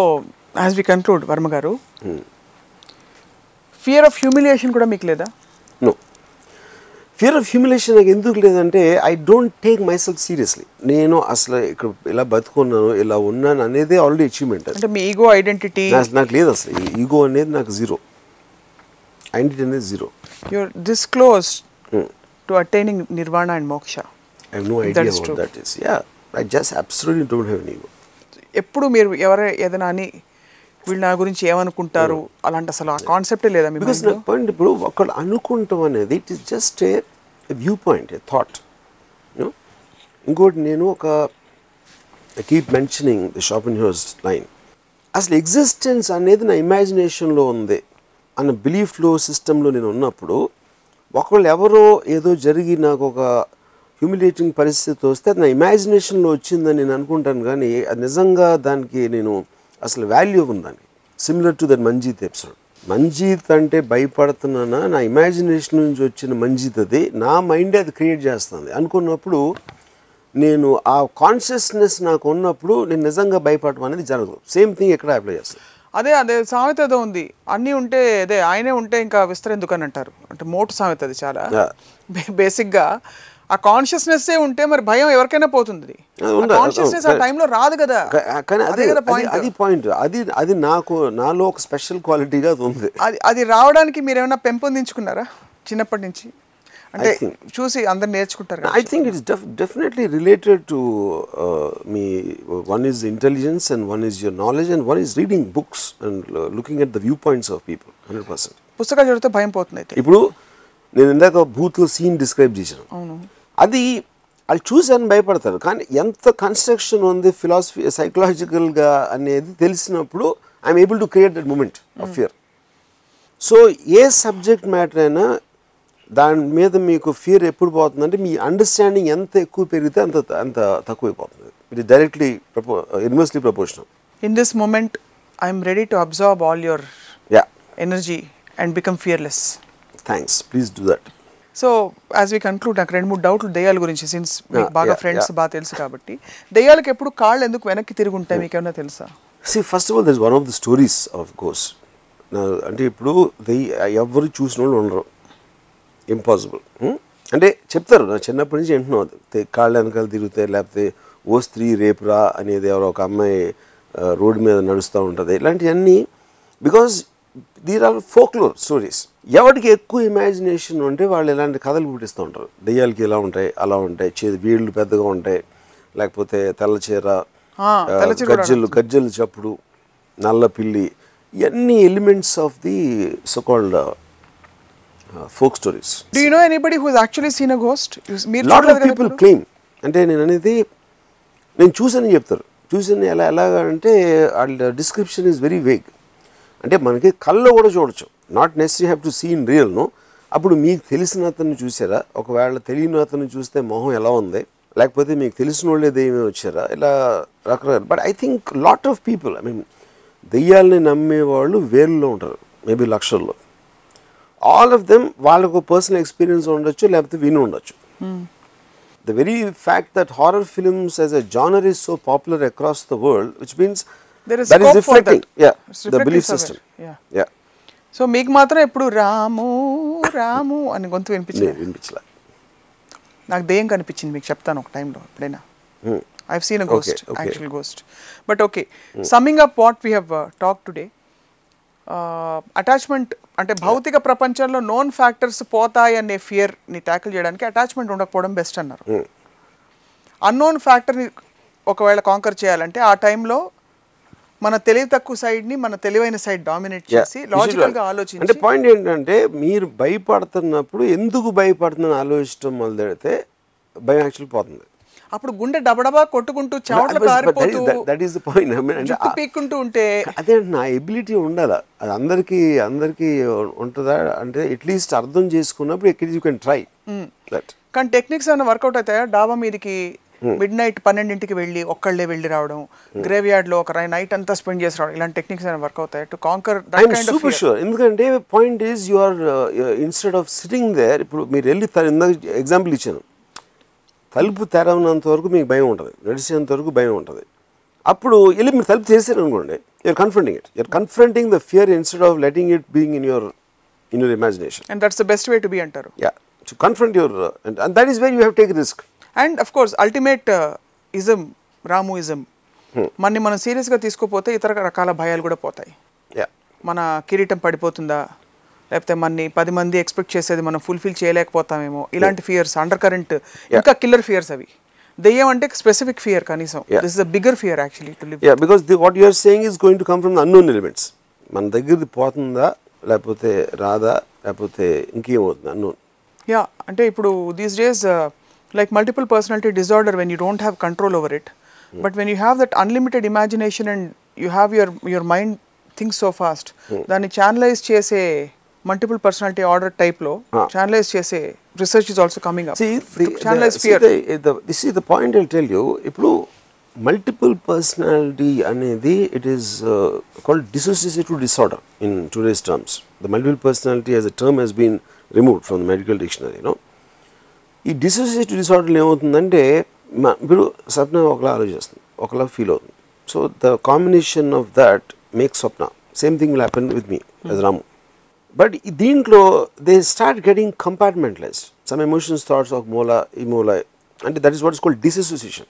[SPEAKER 1] as we conclude Varma garu fear of humiliation కూడా మీకు లేదా?
[SPEAKER 2] నో ఫియర్ ఆఫ్ హ్యూమిలేషన్ నాకు ఎందుకు లేదంటే I don't take myself seriously నేను అసలు ఇక్కడ ఇలా బతుకున్నాను ఇలా ఉన్నాను అనేది ఆల్రెడీ అచీవ్మెంట్
[SPEAKER 1] అంటే మీ ఈగో ఐడెంటిటీ
[SPEAKER 2] నాకు- లేదు అసలు. ఈగో అనేది నాకు జీరో ఐడెంటిటీ అనేది zero
[SPEAKER 1] your this close to attaining nirvana and moksha
[SPEAKER 2] I know
[SPEAKER 1] That
[SPEAKER 2] idea. That is yeah I just absolutely don't have an
[SPEAKER 1] ఎప్పుడు మీరు ఎవరు ఏదైనా అని వీళ్ళు నా గురించి ఏమనుకుంటారు? అలాంటి అసలు ఆ కాన్సెప్టే లేదా
[SPEAKER 2] బికాస్? నాకు పాయింట్ ఇప్పుడు ఒకళ్ళు అనుకుంటాం అనేది it is just a viewpoint a thought ఇంకోటి నేను ఒక keep mentioning the Schopenhauer's line అసలు ఎగ్జిస్టెన్స్ అనేది నా ఇమాజినేషన్లో ఉంది అన్న బిలీఫ్లో సిస్టంలో నేను ఉన్నప్పుడు ఒకళ్ళు ఎవరో ఏదో జరిగి నాకు ఒక హ్యూమిలేటింగ్ పరిస్థితి వస్తే అది నా ఇమాజినేషన్లో వచ్చిందని నేను అనుకుంటాను కానీ అది నిజంగా దానికి నేను అసలు వాల్యూ ఉందని. Similar to that Manjeet episode Manjeet అంటే భయపడుతున్నానా? నా ఇమాజినేషన్ నుంచి వచ్చిన మంజీత్ అది. నా మైండే అది క్రియేట్ చేస్తుంది. అనుకున్నప్పుడు నేను ఆ కాన్షియస్నెస్ నాకు ఉన్నప్పుడు నేను నిజంగా భయపడటం అనేది జరగదు. సేమ్ థింగ్ ఎక్కడ అప్లై చేస్తాను
[SPEAKER 1] అదే అదే సామెత ఏదో ఉంది. అన్నీ ఉంటే అదే ఆయనే ఉంటే ఇంకా విస్తరెందుకు అని అంటారు. అంటే మోటు సామెత అది చాలా. బేసిక్గా ఆ కాన్షియస్నెస్ ఉంటే మరి భయం ఎవరికైనా పోతుంది. కాన్షియస్నెస్ ఆ. టైంలో రాదు కదా.
[SPEAKER 2] కానీ
[SPEAKER 1] అదే కదా
[SPEAKER 2] అది-
[SPEAKER 1] పాయింట్
[SPEAKER 2] అది పాయింట్ అది అది నాకు నాలో ఒక స్పెషల్ క్వాలిటీగా ఉంది.
[SPEAKER 1] అది అది రావడానికి మీరు ఏమైనా పెంపొందించుకున్నారా చిన్నప్పటి నుంచి? అంటే చూసి అందరు నేర్చుకుంటారు.
[SPEAKER 2] I think it's definitely related to me one is intelligence and one is your knowledge and one is reading books and looking at the viewpoints of people hundred percent
[SPEAKER 1] పుస్తకాలు చదివితే భయం పోతుంది
[SPEAKER 2] ఇప్పుడు నేను ఇందాక బూత్లో సీన్ డిస్క్రైబ్ చేశాను. అది వాళ్ళు చూసాను భయపడతారు. కానీ ఎంత కన్స్ట్రక్షన్ ఉంది ఫిలాసఫీ సైకలాజికల్గా అనేది తెలిసినప్పుడు I'm able to create that moment of fear so a subject matter అయినా దాని మీద మీకు ఫియర్ ఎప్పుడు పోతుందంటే మీ అండర్స్టాండింగ్ ఎంత ఎక్కువ పెరిగితే అంత అంత తక్కువైపోతుంది. It directly propo inversely proportional
[SPEAKER 1] in this moment I'm ready to observe all your
[SPEAKER 2] yeah
[SPEAKER 1] energy and become fearless
[SPEAKER 2] thanks please do that
[SPEAKER 1] so as we conclude నాకు రెండు మూడు డౌట్లు దెయ్యాల గురించి సిన్స్ మీకు బాగా ఫ్రెండ్స్. బాగా తెలుసు కాబట్టి. దెయ్యాలకు ఎప్పుడు కాళ్ళు ఎందుకు వెనక్కి తిరిగి ఉంటాయి మీకు ఏమైనా తెలుసా?
[SPEAKER 2] See, first of all, there's one of the stories of ghosts. నా అంటే ఇప్పుడు దెయ్య ఎవరు చూసిన వాళ్ళు ఉండరు ఇంపాసిబుల్ అంటే చెప్తారు నా చిన్నప్పటి నుంచి వింటున్నాం కాళ్ళ వెనకాల తిరుగుతాయి లేకపోతే ఓ స్త్రీ రేపురా అనేది ఎవరో ఒక అమ్మాయి రోడ్డు మీద నడుస్తూ ఉంటుంది. ఇలాంటివన్నీ because there are folklore stories ఎవరికి ఎక్కువ ఇమాజినేషన్ ఉంటే వాళ్ళు ఇలాంటి కథలు పుట్టిస్తూ ఉంటారు. దెయ్యాలకి ఇలా ఉంటాయి అలా ఉంటాయి చే వీళ్ళు పెద్దగా ఉంటాయి లేకపోతే తెల్ల చీర
[SPEAKER 1] ఆ,
[SPEAKER 2] ఆ,
[SPEAKER 1] తెల్ల చీర కూడా
[SPEAKER 2] గజ్జలు గజ్జలు చప్పుడు నల్ల పిల్లి ఇవన్నీ elements of the so called folk stories
[SPEAKER 1] do you know anybody who's actually seen a ghost
[SPEAKER 2] lot of people? Claim అంటే నేను అనేది నేను చూసానని చెప్తారు. చూసాను ఎలా ఎలాగా అంటే వాళ్ళ డిస్క్రిప్షన్ ఈజ్ వెరీ వేగ్ అంటే మనకి కళ్ళు కూడా చూడొచ్చు. Not necessary have to see in real no అప్పుడు మీకు తెలిసిన అతన్ని చూసారా? ఒకవేళ తెలియని అతన్ని చూస్తే మొహం ఎలా ఉంది? లేకపోతే మీకు తెలిసిన వాళ్ళే దెయ్యమే వచ్చారా? ఇలా రకరకాల. But I think lot of people I mean దెయ్యాలని నమ్మేవాళ్ళు వేరులో ఉంటారు మేబీ లక్షల్లో. ఆల్ ఆఫ్ దెమ్ వాళ్ళకు పర్సనల్ ఎక్స్పీరియన్స్ ఉండొచ్చు లేకపోతే విని ఉండొచ్చు. The very fact that horror films as a genre is so popular across the world, which means
[SPEAKER 1] There is
[SPEAKER 2] that is
[SPEAKER 1] scope for
[SPEAKER 2] reflecting,
[SPEAKER 1] that. So మీకు మాత్రం ఎప్పుడు రాము రాము అని గొంతు వినిపించింది
[SPEAKER 2] నేను వినిపించలే.
[SPEAKER 1] నాకు దెయ్యం కనిపించింది మీకు చెప్తాను ఒక టైంలో ఎప్పుడైనా?
[SPEAKER 2] Hmm.
[SPEAKER 1] I've seen a ghost. Actual ghost but okay summing up what we have talk today attachment అంటే భౌతిక ప్రపంచంలో నోన్ ఫ్యాక్టర్స్ పోతాయి అనే ఫియర్ని ట్యాకిల్ చేయడానికి అటాచ్మెంట్ ఉండకపోవడం బెస్ట్ అన్నారు.
[SPEAKER 2] Hmm.
[SPEAKER 1] అన్నోన్ ఫ్యాక్టర్ని ఒకవేళ కాంకర్ చేయాలంటే ఆ టైంలో మన తెలివి తక్కువ సైడ్ని మన తెలివైన సైడ్ డామినేట్. చేసి లాజికల్గా
[SPEAKER 2] run. అంటే
[SPEAKER 1] ఆలోచించి
[SPEAKER 2] పాయింట్ ఏంటంటే మీరు భయపడుతున్నప్పుడు ఎందుకు భయపడుతుందని ఆలోచించడం మొదలెడితే భయం యాక్చువల్ పోతుంది.
[SPEAKER 1] అప్పుడు గుండె డబడబా కొట్టుకుంటూ కారిపోతూ
[SPEAKER 2] దట్ ఈస్ ద పాయింట్
[SPEAKER 1] పీక్కుంటూ ఉంటే
[SPEAKER 2] అదే నా ఎబిలిటీ ఉండాలా. అది అందరికీ అందరికీ ఉంటుందా? అంటే అట్లీస్ట్ అర్థం చేసుకున్నప్పుడు యూ కెన్ ట్రై
[SPEAKER 1] కానీ టెక్నిక్స్ ఏమైనా వర్కౌట్ అవుతాయా? డాబా మీదకి మిడ్ నైట్ పన్నెండింటికి వెళ్ళి ఒక్కళ్ళే వెళ్ళి రావడం గ్రేవ్ యార్డ్లో ఒక నైట్ అంతా స్పెండ్ చేసి రావడం ఇలాంటి టెక్నిక్స్ ఏమైనా వర్క్ అవుతాయి? టు కాంకర్
[SPEAKER 2] సూపర్ షూర్ ఎందుకంటే point is you are instead of sitting there ఇప్పుడు మీరు వెళ్ళి ఇందాక ఎగ్జాంపుల్ ఇచ్చాను. తలుపు తెరవనంత వరకు మీకు భయం ఉంటుంది నడిచేంత వరకు భయం ఉంటుంది. అప్పుడు వెళ్ళి మీరు తలుపు చేశారు అనుకోండి you're confronting it you're confronting the fear instead of letting it being in your in your imagination
[SPEAKER 1] and that's the best way to be అంటారు
[SPEAKER 2] yeah to confront your and that is where you have take risk
[SPEAKER 1] and of course ultimate ism Ramu ism మనని మనం సీరియస్గా తీసుకోపోతే ఇతర రకాల భయాలు కూడా పోతాయి.
[SPEAKER 2] Yeah
[SPEAKER 1] మన కిరీటం పడిపోతుందా? లేకపోతే మనని పది మంది ఎక్స్పెక్ట్ చేసేది మనం ఫుల్ఫిల్ చేయలేకపోతామేమో? ఇలాంటి ఫియర్స్ అండర్ కరెంట్ ఇంకా కిల్లర్ ఫియర్స్ అవి. దెయ్యం అంటే స్పెసిఫిక్ ఫియర్ కనీసం. This is a bigger fear actually to live
[SPEAKER 2] because the what you're saying is going to come from the unknown elements మన దగ్గరది పోతుందా? లేకపోతే రాదా? లేకపోతే ఇంకేమవుతుంది అన్నోన్
[SPEAKER 1] యా అంటే ఇప్పుడు these days like multiple personality disorder when you don't have control over it but when you have that unlimited imagination and you have your your mind think so fast దాన్ని channelise చేసే multiple personality order టైప్లో
[SPEAKER 2] Ah.
[SPEAKER 1] Channelise చేసే research is also coming up
[SPEAKER 2] See, the,
[SPEAKER 1] channelise
[SPEAKER 2] the, see
[SPEAKER 1] fear
[SPEAKER 2] the, the, this is the point I'll tell you. ఇప్పుడు multiple personality అనేది it is called dissociative disorder in today's terms the multiple personality as a term has been removed from the medical dictionary no ఈ dissociative disorder ఏమవుతుందంటే మ- ఇప్పుడు స్వప్న ఒకలా ఆలోచిస్తుంది ఒకలా feel అవుతుంది. So the combination of that make Swapna. Same thing will happen with me as Ramu but దీంట్లో they start getting compartmentalised some emotions thoughts ఒక మూల ఈ మూల అంటే that is what is called dissociation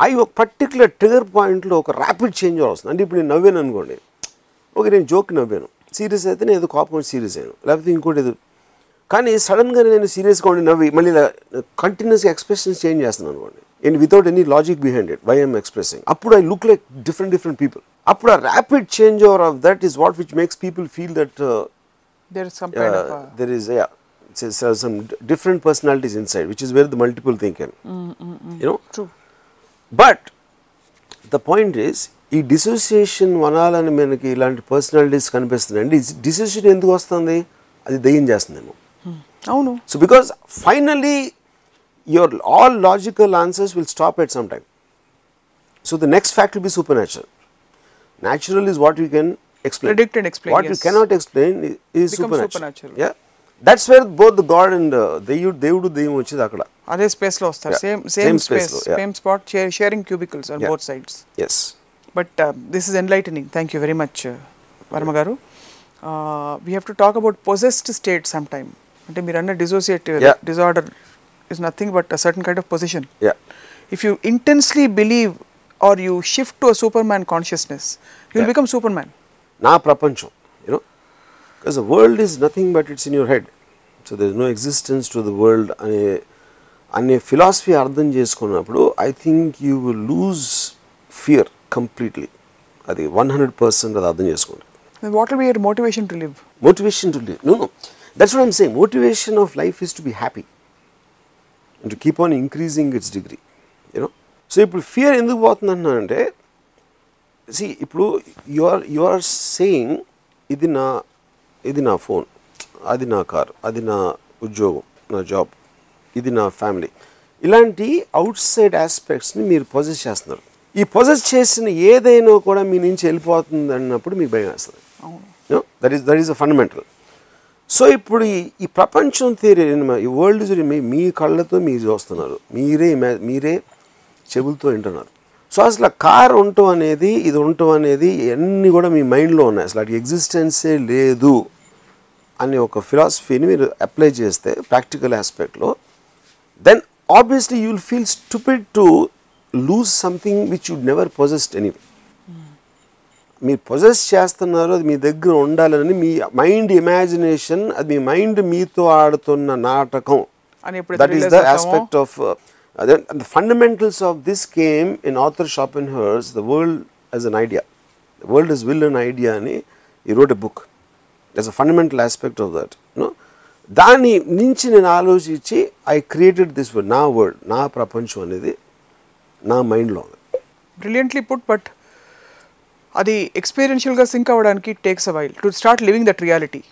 [SPEAKER 2] అవి ఒక పర్టికులర్ ట్రిగర్ పాయింట్లో ఒక ర్యాపిడ్ చేంజ్ వస్తుంది. అంటే ఇప్పుడు నేను నవ్వాను అనుకోండి. ఓకే నేను జోక్ నవ్వాను. సీరియస్ అయితే నేను ఏదో కోపం సీరియస్ అయ్యాను. లేకపోతే ఇంకోటి ఏదో కానీ సడన్గా నేను సీరియస్గా ఉండి నవ్వి మళ్ళీ ఇలా కంటిన్యూస్గా ఎక్స్ప్రెషన్స్ చేంజ్ చేస్తున్నాను అనుకోండి. And without any logic behind it why I'm expressing అప్పుడు I look like different different people అప్పుడు ఆ rapid change over of that is what which makes people feel that
[SPEAKER 1] there is some
[SPEAKER 2] inside which is where the multiple thing can you know?
[SPEAKER 1] True
[SPEAKER 2] but the point is ఈ dissociation వనాలని మనకి ఇలాంటి personalities కనిపిస్తున్నాయి అంటే dissociation ఎందుకు వస్తుంది? అది దయ్యం చేస్తుందేమో.
[SPEAKER 1] అవును
[SPEAKER 2] so because finally your all logical answers will stop at some time so the next fact will be supernatural natural is what you can explain.
[SPEAKER 1] Predict and explain,
[SPEAKER 2] what you
[SPEAKER 1] yes.
[SPEAKER 2] cannot explain i- is
[SPEAKER 1] Becomes
[SPEAKER 2] supernatural.
[SPEAKER 1] supernatural.
[SPEAKER 2] yeah. That's where both the god and uh, దెయ్యుడు దేవుడు దెయ్యం వచ్చేది అక్కడ
[SPEAKER 1] అదే స్పేస్లో వస్తారు
[SPEAKER 2] Yeah.
[SPEAKER 1] Same
[SPEAKER 2] Same
[SPEAKER 1] same
[SPEAKER 2] space స్పేస్లో, yeah.
[SPEAKER 1] Same spot sharing cubicles on
[SPEAKER 2] Yeah.
[SPEAKER 1] Both sides
[SPEAKER 2] yes
[SPEAKER 1] but this is enlightening thank you very much Varma garu we have to talk about possessed state some time అంటే మీరు అన్న dissociate
[SPEAKER 2] Yeah.
[SPEAKER 1] Disorder is nothing but a certain kind of position if you intensely believe or you shift to a superman consciousness you will become superman
[SPEAKER 2] నా ప్రపంచం you know because the world is nothing but it's in your head so there is no existence to the world అనే అనే philosophy అర్థం చేసుకున్నప్పుడు I think you will lose fear completely అది one hundred percent అది అర్థం చేసుకోండి.
[SPEAKER 1] What will be your motivation to live
[SPEAKER 2] motivation to live. No, no. That's what I'm saying. Motivation of life is to be happy and to keep on increasing its degree. You know? So ఇప్పుడు fear ఎందుకు పోతుంది అంటే see ఇప్పుడు you are you are saying ఇది నా ఇది నా phone అది నా కార్ అది నా ఉద్యోగం నా జాబ్ ఇది నా ఫ్యామిలీ ఇలాంటి అవుట్ సైడ్ ఆస్పెక్ట్స్ని మీరు పొజెస్ చేస్తున్నారు ఈ పొజెస్ చేసిన ఏదైనా కూడా మీ నుంచి వెళ్ళిపోతుంది అన్నప్పుడు మీకు భయం వేస్తుంది that is that is a fundamental so ఇప్పుడు ఈ ప్రపంచం థియరీ ఈ వరల్డ్ మీ మీ కళ్ళతో మీరు చూస్తున్నారు. మీరే మీరే చెబులతో వింటున్నారు. సో అసలు కార్ ఉండటం అనేది ఇది ఉండటం అనేది అన్నీ కూడా మీ మైండ్లో ఉన్నాయి. అసలు అటు ఎగ్జిస్టెన్సే లేదు అనే ఒక ఫిలాసఫీని మీరు అప్లై చేస్తే practical ఆస్పెక్ట్లో then obviously you will feel stupid to lose something which you'd never possessed anyway మీరు పొజెస్ చేస్తున్నారు అది మీ దగ్గర ఉండాలని మీ మైండ్ ఇమాజినేషన్ అది మీ మైండ్ మీతో ఆడుతున్న నాటకం. That is the aspect of the fundamentals of this came in Arthur Schopenhauer's the world as an idea the world is will an idea అని ఈ wrote a book thus a fundamental aspect of that no దాని నుంచి నేను ఆలోచించి I created this world నా world నా ప్రపంచం అనేది నా మైండ్లో ఉంది.
[SPEAKER 1] బ్రిలియంట్లీ పుట్ బట్ అది ఎక్స్పీరియన్షియల్గా సింక్ అవ్వడానికి takes a while to start living that reality.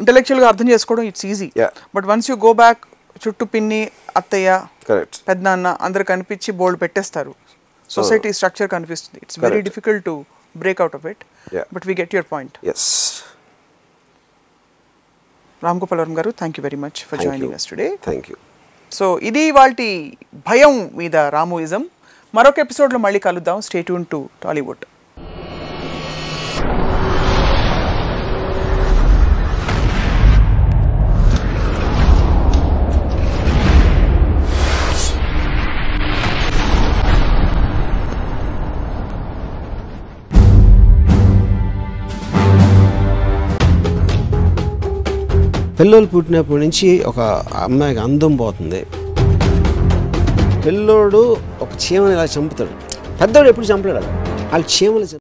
[SPEAKER 1] ఇంటలెక్చువల్గా అర్థం చేసుకోవడం it's easy. But once you go back చుట్టూ పిన్ని అత్తయ్య
[SPEAKER 2] కరెక్ట్
[SPEAKER 1] పెద్దనాన్న అందరు కనిపించి బోల్డ్ పెట్టేస్తారు. సొసైటీ స్ట్రక్చర్ కనిపిస్తుంది. It's very. Difficult to break out of it. But we get your point Ram Gopal Varma garu thank you very much for joining us today
[SPEAKER 2] thank you
[SPEAKER 1] so ఇది వాటి భయం మీద రామోయిజం. మరొక ఎపిసోడ్లో మళ్ళీ కలుద్దాం. స్టే ట్యూన్ టు టాలీవుడ్
[SPEAKER 2] పిల్లలు పుట్టినప్పటి నుంచి ఒక అమ్మాయికి అందం పోతుంది. పిల్లోడు ఒక చీమని ఇలా చంపుతాడు. పెద్దోడు ఎప్పుడు చంపలేడు వాళ్ళు చీమలు